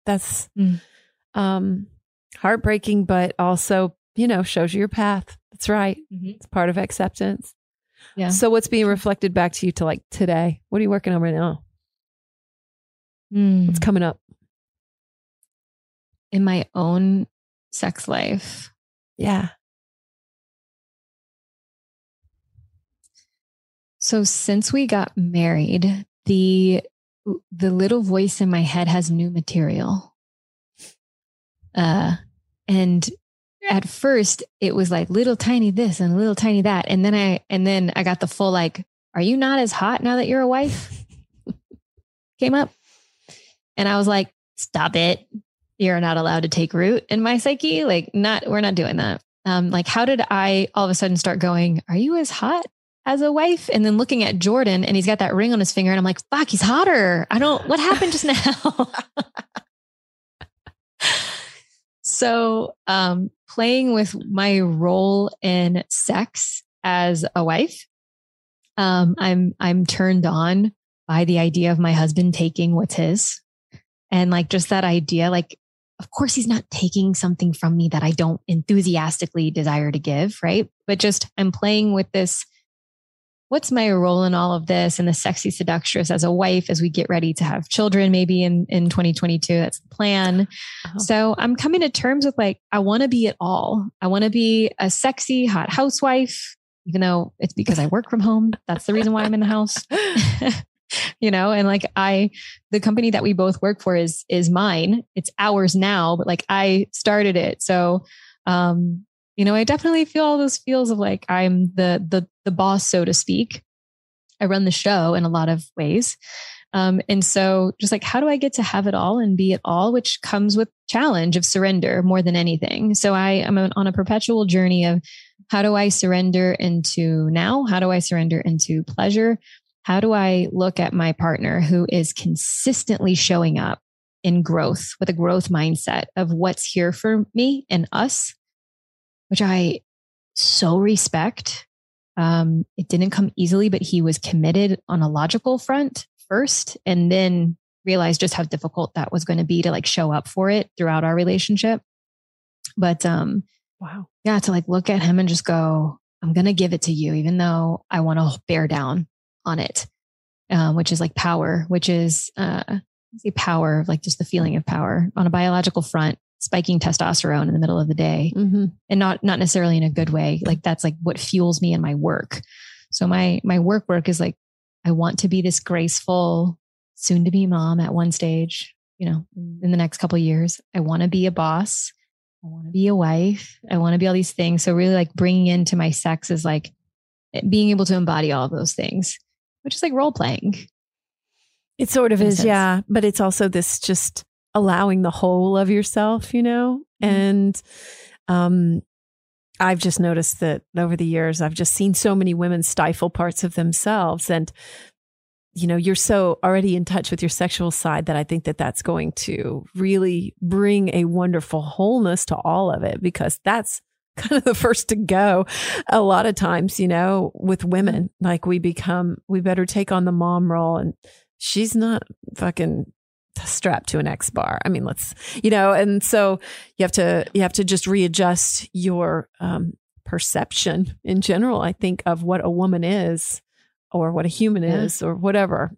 That's Mm. um heartbreaking, but also, you know, shows you your path. That's right. It's part of acceptance. Yeah. So what's being reflected back to you to like today? What are you working on right now? Mm. What's coming up? in my own sex life. Yeah. So since we got married, the the little voice in my head has new material. Uh and at first it was like little tiny this and little tiny that and then I and then I got the full like are you not as hot now that you're a wife? Came up. And I was like stop it. You're not allowed to take root in my psyche. Like not we're not doing that. Um like how did I all of a sudden start going are you as hot as a wife and then looking at Jordan and he's got that ring on his finger and I'm like, fuck, he's hotter. I don't, what happened just now? so, um, playing with my role in sex as a wife, um, I'm, I'm turned on by the idea of my husband taking what's his and like just that idea, like, of course, he's not taking something from me that I don't enthusiastically desire to give, right? But just I'm playing with this what's my role in all of this and the sexy seductress as a wife as we get ready to have children maybe in in 2022 that's the plan. Oh. so i'm coming to terms with like i want to be it all. I want to be a sexy hot housewife even though it's because i work from home. That's the reason why i'm in the house. You know and like i the company that we both work for is is mine. It's ours now but like i started it. So um you know i definitely feel all those feels of like i'm the the the boss so to speak. I run the show in a lot of ways. Um and so just like how do i get to have it all and be it all which comes with challenge of surrender more than anything? So i am on a perpetual journey of how do i surrender into now? How do i surrender into pleasure? How do I look at my partner who is consistently showing up in growth with a growth mindset of what's here for me and us, which I so respect. Um, it didn't come easily, but he was committed on a logical front first and then realized just how difficult that was going to be to like show up for it throughout our relationship. But um wow. Yeah, to like look at him and just go, I'm going to give it to you even though I want to bear down on it. Um, which is like power, which is uh the power of like just the feeling of power on a biological front spiking testosterone in the middle of the day. Mm-hmm. and not not necessarily in a good way. Like that's like what fuels me in my work. So my my work work is like i want to be this graceful soon to be mom at one stage you know in the next couple years. I want to be a boss. I want to be a wife. I want to be all these things. So really like bringing into my sex is like being able to embody all of those things which is like role playing it sort of is yeah. But it's also this just allowing the whole of yourself, you know? Mm-hmm. And um I've just noticed that over the years I've just seen so many women stifle parts of themselves and you know you're so already in touch with your sexual side that I think that that's going to really bring a wonderful wholeness to all of it because that's kind of the first to go a lot of times you know with women like we become we better take on the mom role and she's not fucking strapped to an X bar. I mean, let's, you know, and so you have to, you have to just readjust your um, perception in general, I think, of what a woman is or what a human yeah. is or whatever,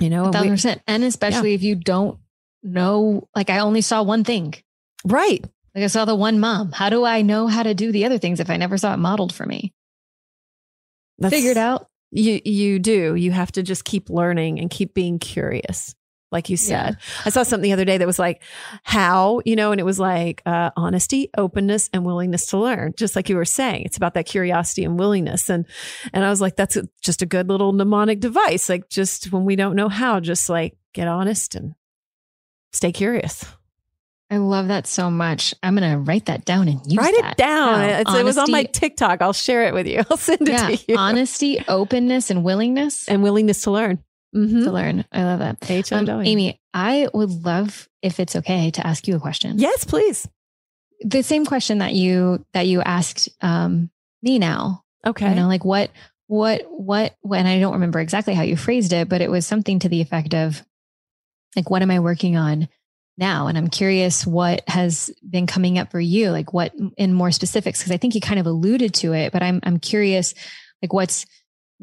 you know, a thousand percent. And especially yeah. if you don't know, like I only saw one thing. Right. Like I saw the one mom. How do I know how to do the other things if I never saw it modeled for me? That's, Figured out. You you do. You have to just keep learning and keep being curious like you said. Yeah. I saw something the other day that was like, how, you know, and it was like uh, honesty, openness, and willingness to learn. Just like you were saying, it's about that curiosity and willingness. And and I was like, that's a, just a good little mnemonic device. Like just when we don't know how, just like get honest and stay curious. I love that so much. I'm going to write that down and use Write that. it down. Honesty, it was on my TikTok. I'll share it with you. I'll send it yeah, to you. Honesty, openness, and willingness. And willingness to learn mm-hmm. to learn. I love that. Um, Amy, I would love if it's okay to ask you a question. Yes, please. The same question that you that you asked um, me now. Okay. You know, like what what what when I don't remember exactly how you phrased it, but it was something to the effect of like what am I working on now? And I'm curious what has been coming up for you, like what in more specifics, because I think you kind of alluded to it, but I'm I'm curious like what's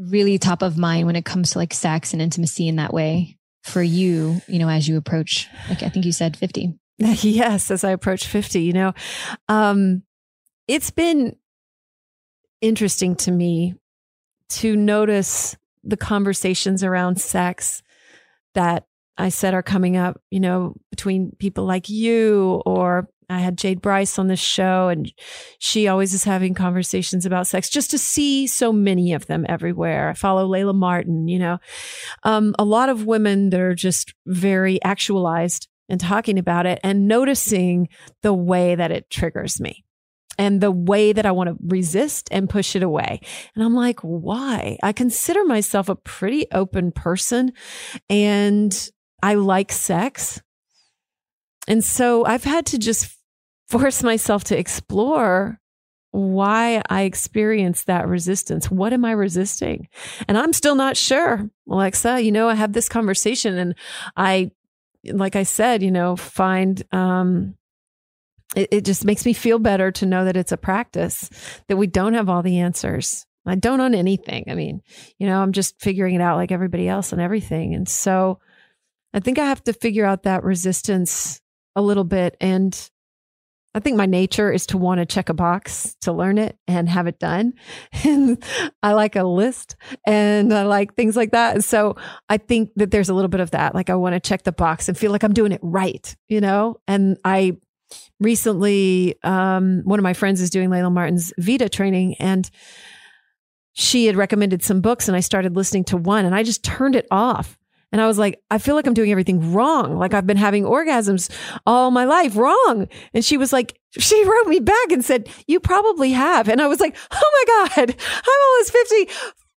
really top of mind when it comes to like sex and intimacy in that way for you, you know, as you approach, like I think you said 50. Yes, as I approach 50, you know, um, it's been interesting to me to notice the conversations around sex that I said are coming up, you know, between people like you or I had Jade Bryce on the show, and she always is having conversations about sex just to see so many of them everywhere. I follow Layla Martin, you know, um, a lot of women that are just very actualized and talking about it and noticing the way that it triggers me and the way that I want to resist and push it away. And I'm like, why? I consider myself a pretty open person and I like sex. And so I've had to just force myself to explore why I experience that resistance. What am I resisting? And I'm still not sure. Alexa, you know, I have this conversation and I, like I said, you know, find, um, it, it just makes me feel better to know that it's a practice, that we don't have all the answers. I don't on anything. I mean, you know, I'm just figuring it out like everybody else and everything. And so I think I have to figure out that resistance a little bit and I think my nature is to want to check a box to learn it and have it done. And I like a list and I like things like that. so I think that there's a little bit of that. Like I want to check the box and feel like I'm doing it right, you know? And I recently, um, one of my friends is doing Layla Martin's Vita training and she had recommended some books and I started listening to one and I just turned it off and I was like, I feel like I'm doing everything wrong. Like I've been having orgasms all my life wrong. And she was like, she wrote me back and said, You probably have. And I was like, Oh my God, I'm almost 50.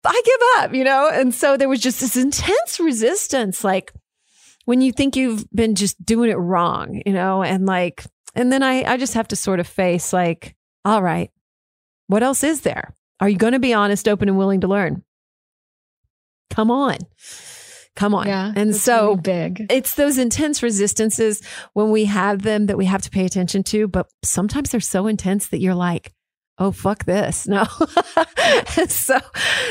I give up, you know? And so there was just this intense resistance. Like, when you think you've been just doing it wrong, you know, and like, and then I, I just have to sort of face like, all right, what else is there? Are you going to be honest, open, and willing to learn? Come on. Come on. Yeah. and so really big. it's those intense resistances when we have them that we have to pay attention to, but sometimes they're so intense that you're like, oh fuck this no so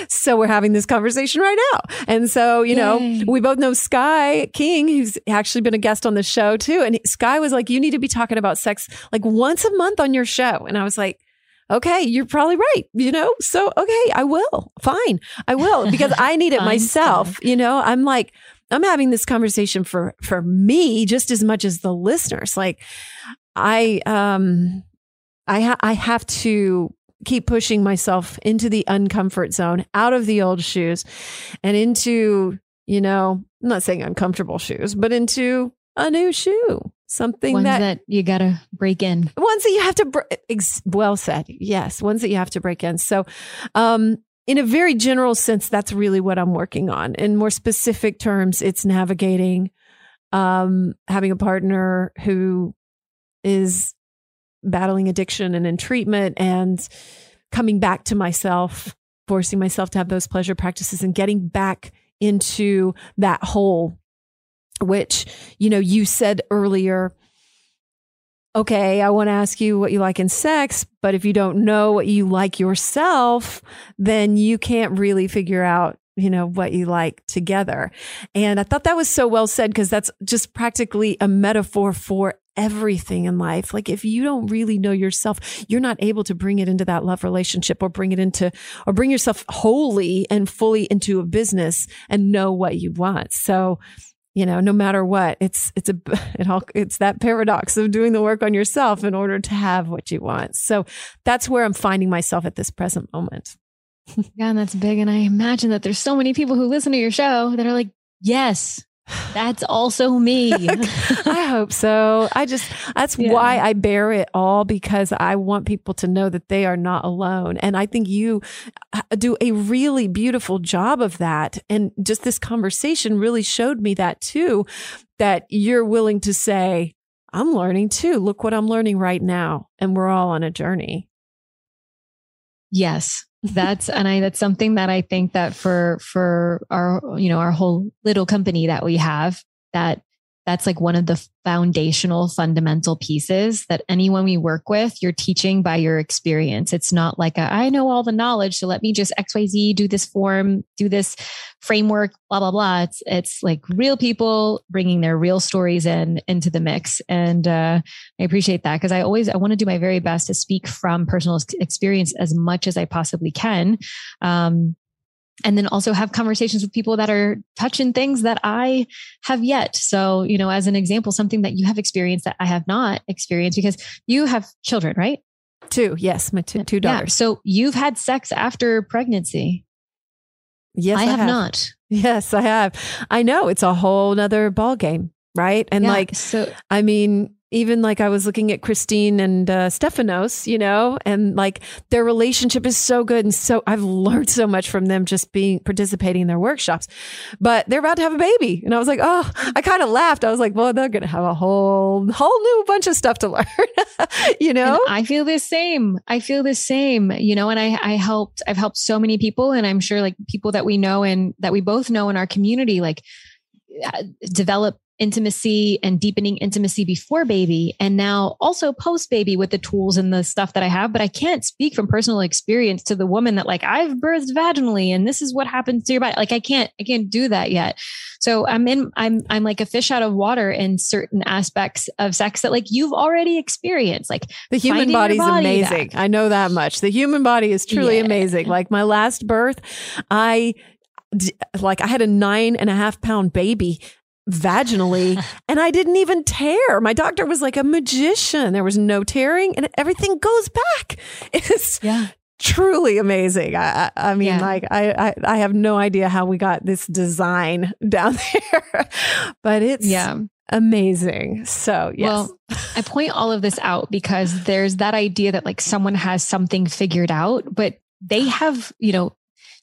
so we're having this conversation right now and so you know Yay. we both know sky king who's actually been a guest on the show too and sky was like you need to be talking about sex like once a month on your show and i was like okay you're probably right you know? So okay i will. Fine i will because i need it myself you know? I'm like i'm having this conversation for for me just as much as the listeners. Like i um I ha- I have to keep pushing myself into the uncomfort zone, out of the old shoes, and into you know, I'm not saying uncomfortable shoes, but into a new shoe, something Ones that, that, you got to break in. ones that you have to. Br- ex- well said, yes, ones that you have to break in. So, um, in a very general sense, that's really what I'm working on. In more specific terms, it's navigating, um, having a partner who is battling addiction and in treatment and coming back to myself, forcing myself to have those pleasure practices and getting back into that hole, which, you know, you said earlier. Okay, I want to ask you what you like in sex, but if you don't know what you like yourself, then you can't really figure out, you know, what you like together. And I thought that was so well said because that's just practically a metaphor for everything in life. Like if you don't really know yourself, you're not able to bring it into that love relationship or bring it into or bring yourself wholly and fully into a business and know what you want. So, you know, no matter what, it's it's a it all it's that paradox of doing the work on yourself in order to have what you want. So that's where I'm finding myself at this present moment. Yeah, and that's big. And I imagine that there's so many people who listen to your show that are like, yes, that's also me. I hope so. I just, that's Yeah. why I bear it all because I want people to know that they are not alone. And I think you uh, do a really beautiful job of that. And just this conversation really showed me that too, that you're willing to say, I'm learning too. Look what I'm learning right now. And we're all on a journey. yes. That's and I that's something that I think that for for our you know our whole little company that we have that that's like one of the foundational fundamental pieces that anyone we work with you're teaching by your experience. It's not like a, i know all the knowledge so let me just xyz do this form do this framework blah blah blah. It's it's like real people bringing their real stories in into the mix. And uh, i appreciate that because i always i want to do my very best to speak from personal experience as much as i possibly can. Um, and then also have conversations with people that are touching things that I have yet. So, you know, as an example, something that you have experienced that I have not experienced because you have children, right? Two. Yes. My two, two Yeah. daughters. So you've had sex after pregnancy. Yes. I, have, not. Yes, I have. I know it's a whole nother ball game. Right. And Yeah. like, so I mean, even like I was looking at Christine and uh, Stephanos, you know, and like their relationship is so good. And so I've learned so much from them just being participating in their workshops. But they're about to have a baby. And I was like, oh, I kind of laughed. I was like, well, they're going to have a whole, whole new bunch of stuff to learn, you And know? I feel the same. I feel the same, you know, and I, I helped, I've helped so many people and I'm sure like people that we know and that we both know in our community, like uh, develop intimacy and deepening intimacy before baby and now also post baby with the tools and the stuff that I have. But I can't speak from personal experience to the woman that like I've birthed vaginally and this is what happens to your body. Like I can't, I can't do that yet. So I'm in, I'm, I'm like a fish out of water in certain aspects of sex that like you've already experienced. Like The human body's body amazing. back. I know that much. The human body is truly Yeah. amazing. Like my last birth, I like I had a nine and a half pound baby vaginally and I didn't even tear. My doctor was like a magician. There was no tearing and everything goes back. It's yeah. truly amazing. I, I, I mean, Yeah. like I, I, I have no idea how we got this design down there, but it's Yeah. amazing. So yes. Well, I point all of this out because there's that idea that like someone has something figured out, but they have, you know,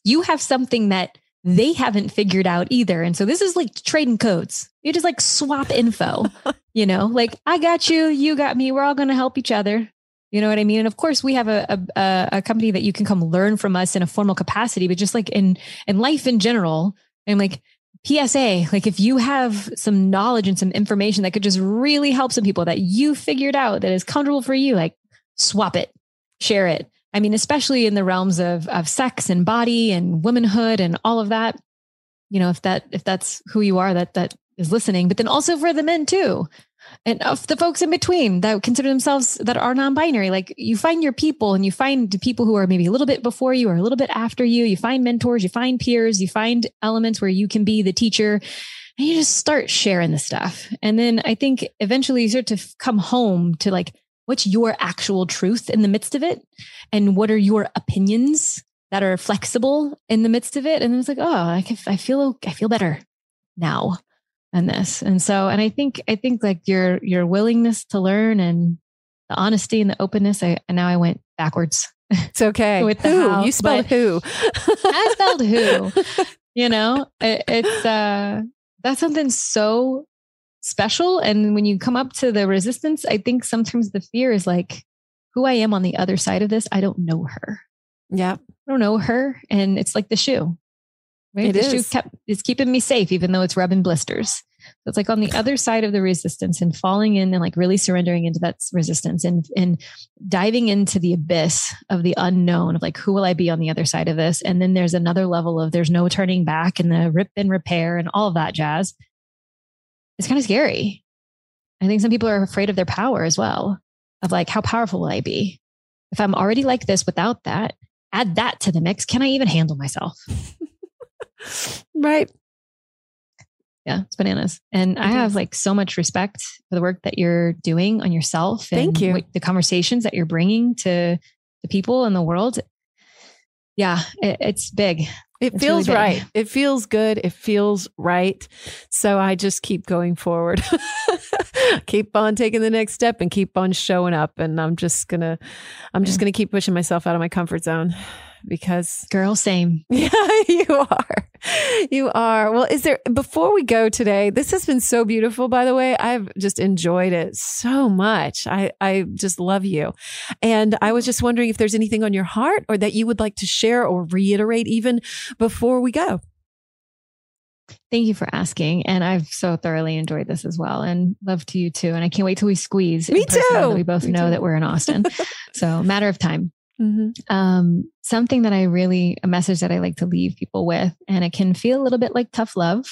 you have something that they haven't figured out either. And so this is like trading codes. You just like swap info, you know, like I got you, you got me. We're all going to help each other. You know what I mean? And of course, we have a, a, a company that you can come learn from us in a formal capacity, but just like in in life in general, and like PSA, like if you have some knowledge and some information that could just really help some people that you figured out that is comfortable for you, like swap it, share it. I mean, especially in the realms of of sex and body and womanhood and all of that. You know, if that if that's who you are, that that is listening, but then also for the men too and of the folks in between that consider themselves that are non-binary like you find your people and you find people who are maybe a little bit before you or a little bit after you you find mentors you find peers you find elements where you can be the teacher and you just start sharing the stuff and then i think eventually you start to come home to like what's your actual truth in the midst of it and what are your opinions that are flexible in the midst of it and it's like oh i, can, I feel i feel better now and this. And so, and I think, I think like your, your willingness to learn and the honesty and the openness, I, and now I went backwards. It's okay. with who? how, you spelled who? I spelled who, you know, it, it's, uh, that's something so special. And when you come up to the resistance, I think sometimes the fear is like, who I am on the other side of this, I don't know her. Yeah. I don't know her. And it's like the shoe. Right? It the is. shoe kept is keeping me safe, even though it's rubbing blisters. So it's like on the other side of the resistance and falling in and like really surrendering into that resistance and and diving into the abyss of the unknown of like who will I be on the other side of this? And then there's another level of there's no turning back and the rip and repair and all of that jazz. It's kind of scary. I think some people are afraid of their power as well, of like how powerful will I be? If I'm already like this without that, add that to the mix. Can I even handle myself? right. Yeah, it's bananas. And It I have like so much respect for the work that you're doing on yourself. Thank you. what- the conversations that you're bringing to the people in the world. Yeah, it, it's big. It It's feels really right. It feels good. It feels right. So I just keep going forward. keep on taking the next step and keep on showing up. And I'm just gonna I'm just gonna keep pushing myself out of my comfort zone because Girl, same. Yeah, you are. You are. Well, is there, before we go today, this has been so beautiful, by the way. I've just enjoyed it so much. I, I just love you. And I was just wondering if there's anything on your heart or that you would like to share or reiterate even before we go. Thank you for asking. And I've so thoroughly enjoyed this as well. And love to you too. And I can't wait till we squeeze. Me too. We both Me know too. that we're in Austin. so matter of time. Mm-hmm. um, something that I really, a message that I like to leave people with, and it can feel a little bit like tough love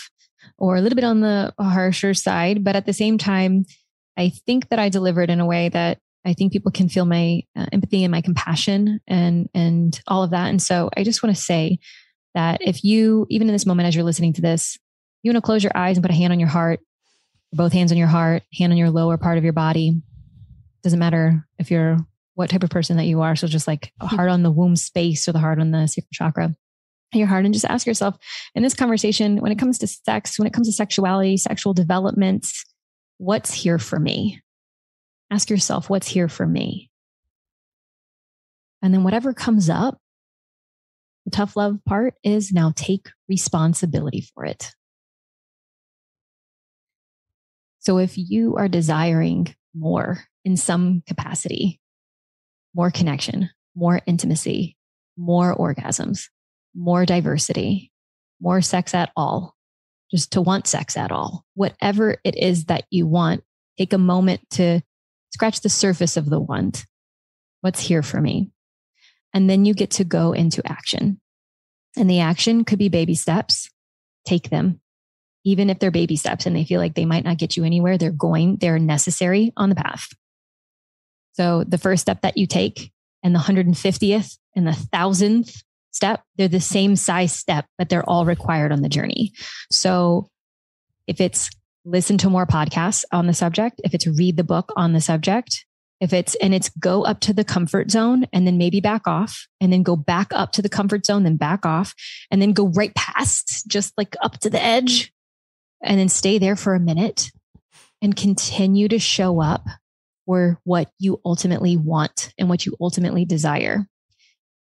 or a little bit on the harsher side, but at the same time, I think that I delivered in a way that I think people can feel my uh, empathy and my compassion and and all of that. And so I just want to say that if you, even in this moment as you're listening to this, you want to close your eyes and put a hand on your heart, both hands on your heart, hand on your lower part of your body. Doesn't matter if you're what type of person that you are. So just like a hmm. heart on the womb space or the heart on the sacral chakra your heart and just ask yourself in this conversation, when it comes to sex, when it comes to sexuality, sexual development, what's here for me? Ask yourself, what's here for me? And then whatever comes up, the tough love part is now take responsibility for it. So if you are desiring more in some capacity, more connection, more intimacy, more orgasms, more diversity, more sex at all, just to want sex at all, whatever it is that you want, take a moment to scratch the surface of the want. What's here for me? And then you get to go into action. And the action could be baby steps. Take them. Even if they're baby steps and they feel like they might not get you anywhere, they're going, they're necessary on the path. So the first step that you take and the 150th and the thousandth step, they're the same size step, but they're all required on the journey. So if it's listen to more podcasts on the subject, if it's read the book on the subject, if it's and it's go up to the comfort zone and then maybe back off and then go back up to the comfort zone, then back off and then go right past, just like up to the edge and then stay there for a minute and continue to show up for what you ultimately want and what you ultimately desire.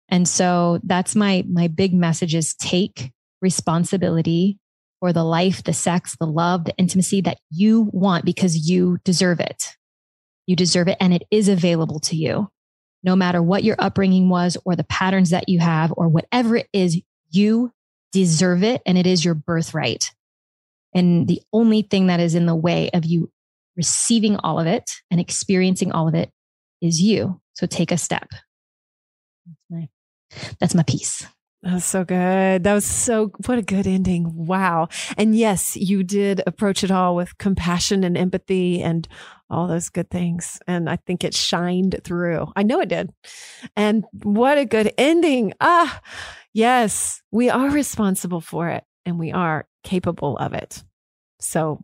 And so that's my my big message is take responsibility for the life, the sex, the love, the intimacy that you want because you deserve it. You deserve it and it is available to you. No matter what your upbringing was or the patterns that you have or whatever it is, you deserve it and it is your birthright. And the only thing that is in the way of you receiving all of it and experiencing all of it is you. So take a step. That's my, that's my piece. That was so good. That was so, what a good ending. Wow. And yes, you did approach it all with compassion and empathy and all those good things. And I think it shined through. I know it did. And what a good ending. Ah, yes, we are responsible for it and we are capable of it. So,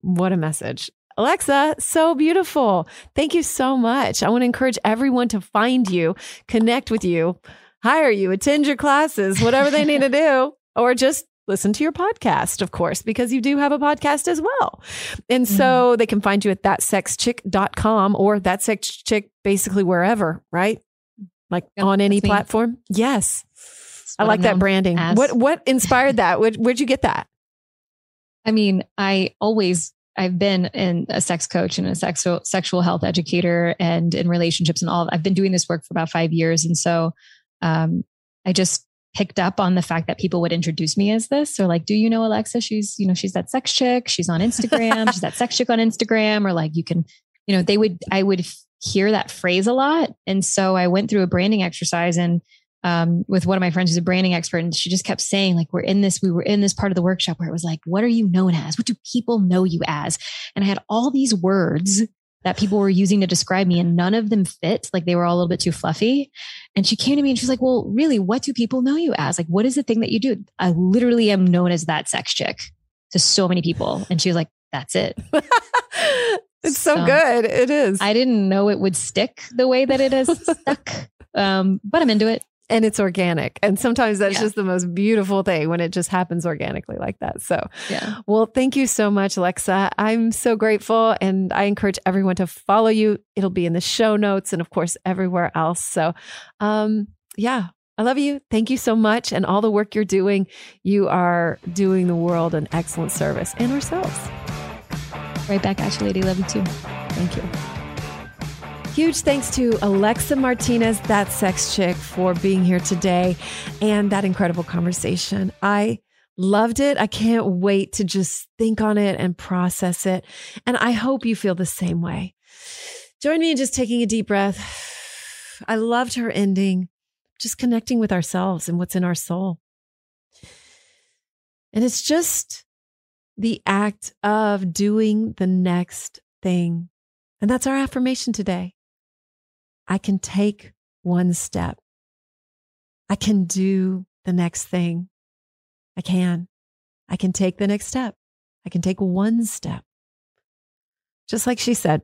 what a message. Alexa, so beautiful. Thank you so much. I want to encourage everyone to find you, connect with you, hire you, attend your classes, whatever they need to do, or just listen to your podcast, of course, because you do have a podcast as well. And so mm-hmm. they can find you at thatsexchick.com or that sex chick basically wherever, right? Like yep, on any platform. Yes. I like that branding. As. What what inspired that? Where, where'd you get that? I mean, I always I've been in a sex coach and a sexual sexual health educator and in relationships and all. I've been doing this work for about five years, and so um, I just picked up on the fact that people would introduce me as this. Or like do you know alexa? She's you know she's that sex chick. She's on instagram. She's that sex chick on instagram. Or like you can you know they would i would hear that phrase a lot. And so i went through a branding exercise and um, with one of my friends who's a branding expert, and she just kept saying, like, we're in this, we were in this part of the workshop where it was like, what are you known as? What do people know you as? And I had all these words that people were using to describe me, and none of them fit. Like they were all a little bit too fluffy. And she came to me and she's like, Well, really, what do people know you as? Like, what is the thing that you do? I literally am known as that sex chick to so many people. And she was like, That's it. it's so, so, good. It is. I didn't know it would stick the way that it has stuck. Um, but I'm into it and it's organic. And sometimes that's yeah. just the most beautiful thing when it just happens organically like that. So, yeah. Well, thank you so much, Alexa. I'm so grateful. And I encourage everyone to follow you. It'll be in the show notes and, of course, everywhere else. So, um, yeah, I love you. Thank you so much. And all the work you're doing, you are doing the world an excellent service and ourselves. Right back at you, lady. Love you too. Thank you. Huge thanks to Alexa Martinez, that sex chick, for being here today and that incredible conversation. I loved it. I can't wait to just think on it and process it. And I hope you feel the same way. Join me in just taking a deep breath. I loved her ending, just connecting with ourselves and what's in our soul. And it's just the act of doing the next thing. And that's our affirmation today. I can take one step. I can do the next thing. I can. I can take the next step. I can take one step. Just like she said.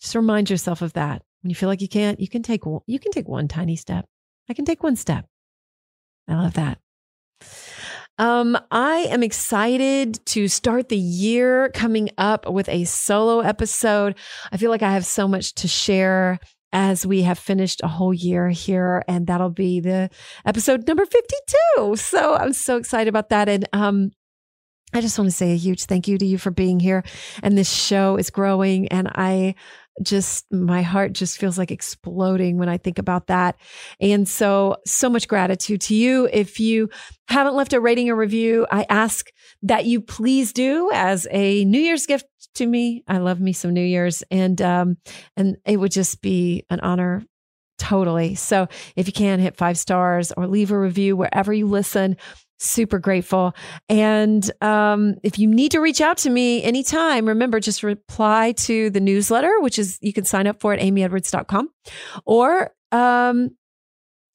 Just remind yourself of that. When you feel like you can't, you can take you can take one tiny step. I can take one step. I love that. Um, I am excited to start the year coming up with a solo episode. I feel like I have so much to share as we have finished a whole year here, and that'll be the episode number 52. So I'm so excited about that. And um, I just want to say a huge thank you to you for being here. And this show is growing, and I just my heart just feels like exploding when I think about that. And so, so much gratitude to you. If you haven't left a rating or review, I ask that you please do as a New Year's gift to me. I love me some New Year's, and um, and it would just be an honor totally. So if you can hit five stars or leave a review wherever you listen, super grateful. And um, if you need to reach out to me anytime, remember just reply to the newsletter, which is you can sign up for at amyedwards.com or um,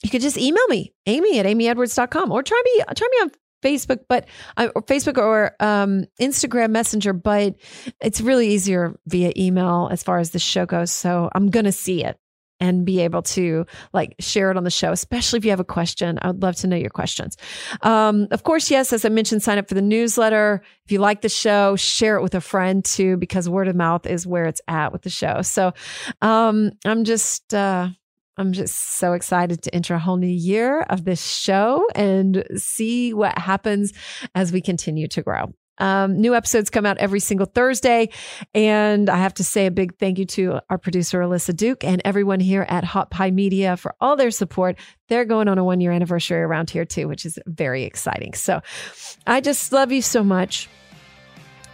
you could just email me, amy at amyedwards.com or try me, try me on Facebook, but uh, or Facebook or um, Instagram Messenger, but it's really easier via email as far as the show goes. So I'm going to see it and be able to like share it on the show, especially if you have a question. I would love to know your questions. Um, of course, yes, as I mentioned, sign up for the newsletter. If you like the show, share it with a friend too, because word of mouth is where it's at with the show. So um, I'm just, uh, I'm just so excited to enter a whole new year of this show and see what happens as we continue to grow. Um, new episodes come out every single Thursday. And I have to say a big thank you to our producer, Alyssa Duke, and everyone here at Hot Pie Media for all their support. They're going on a one year anniversary around here, too, which is very exciting. So I just love you so much.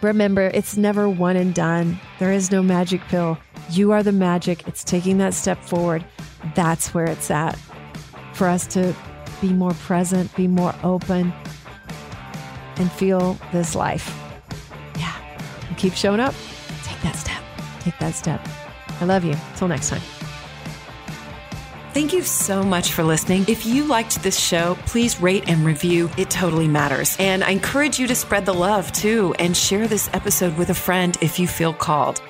Remember, it's never one and done. There is no magic pill. You are the magic. It's taking that step forward. That's where it's at. For us to be more present, be more open, and feel this life. Yeah. And keep showing up. Take that step. Take that step. I love you. Till next time. Thank you so much for listening. If you liked this show, please rate and review. It totally matters. And I encourage you to spread the love too and share this episode with a friend if you feel called.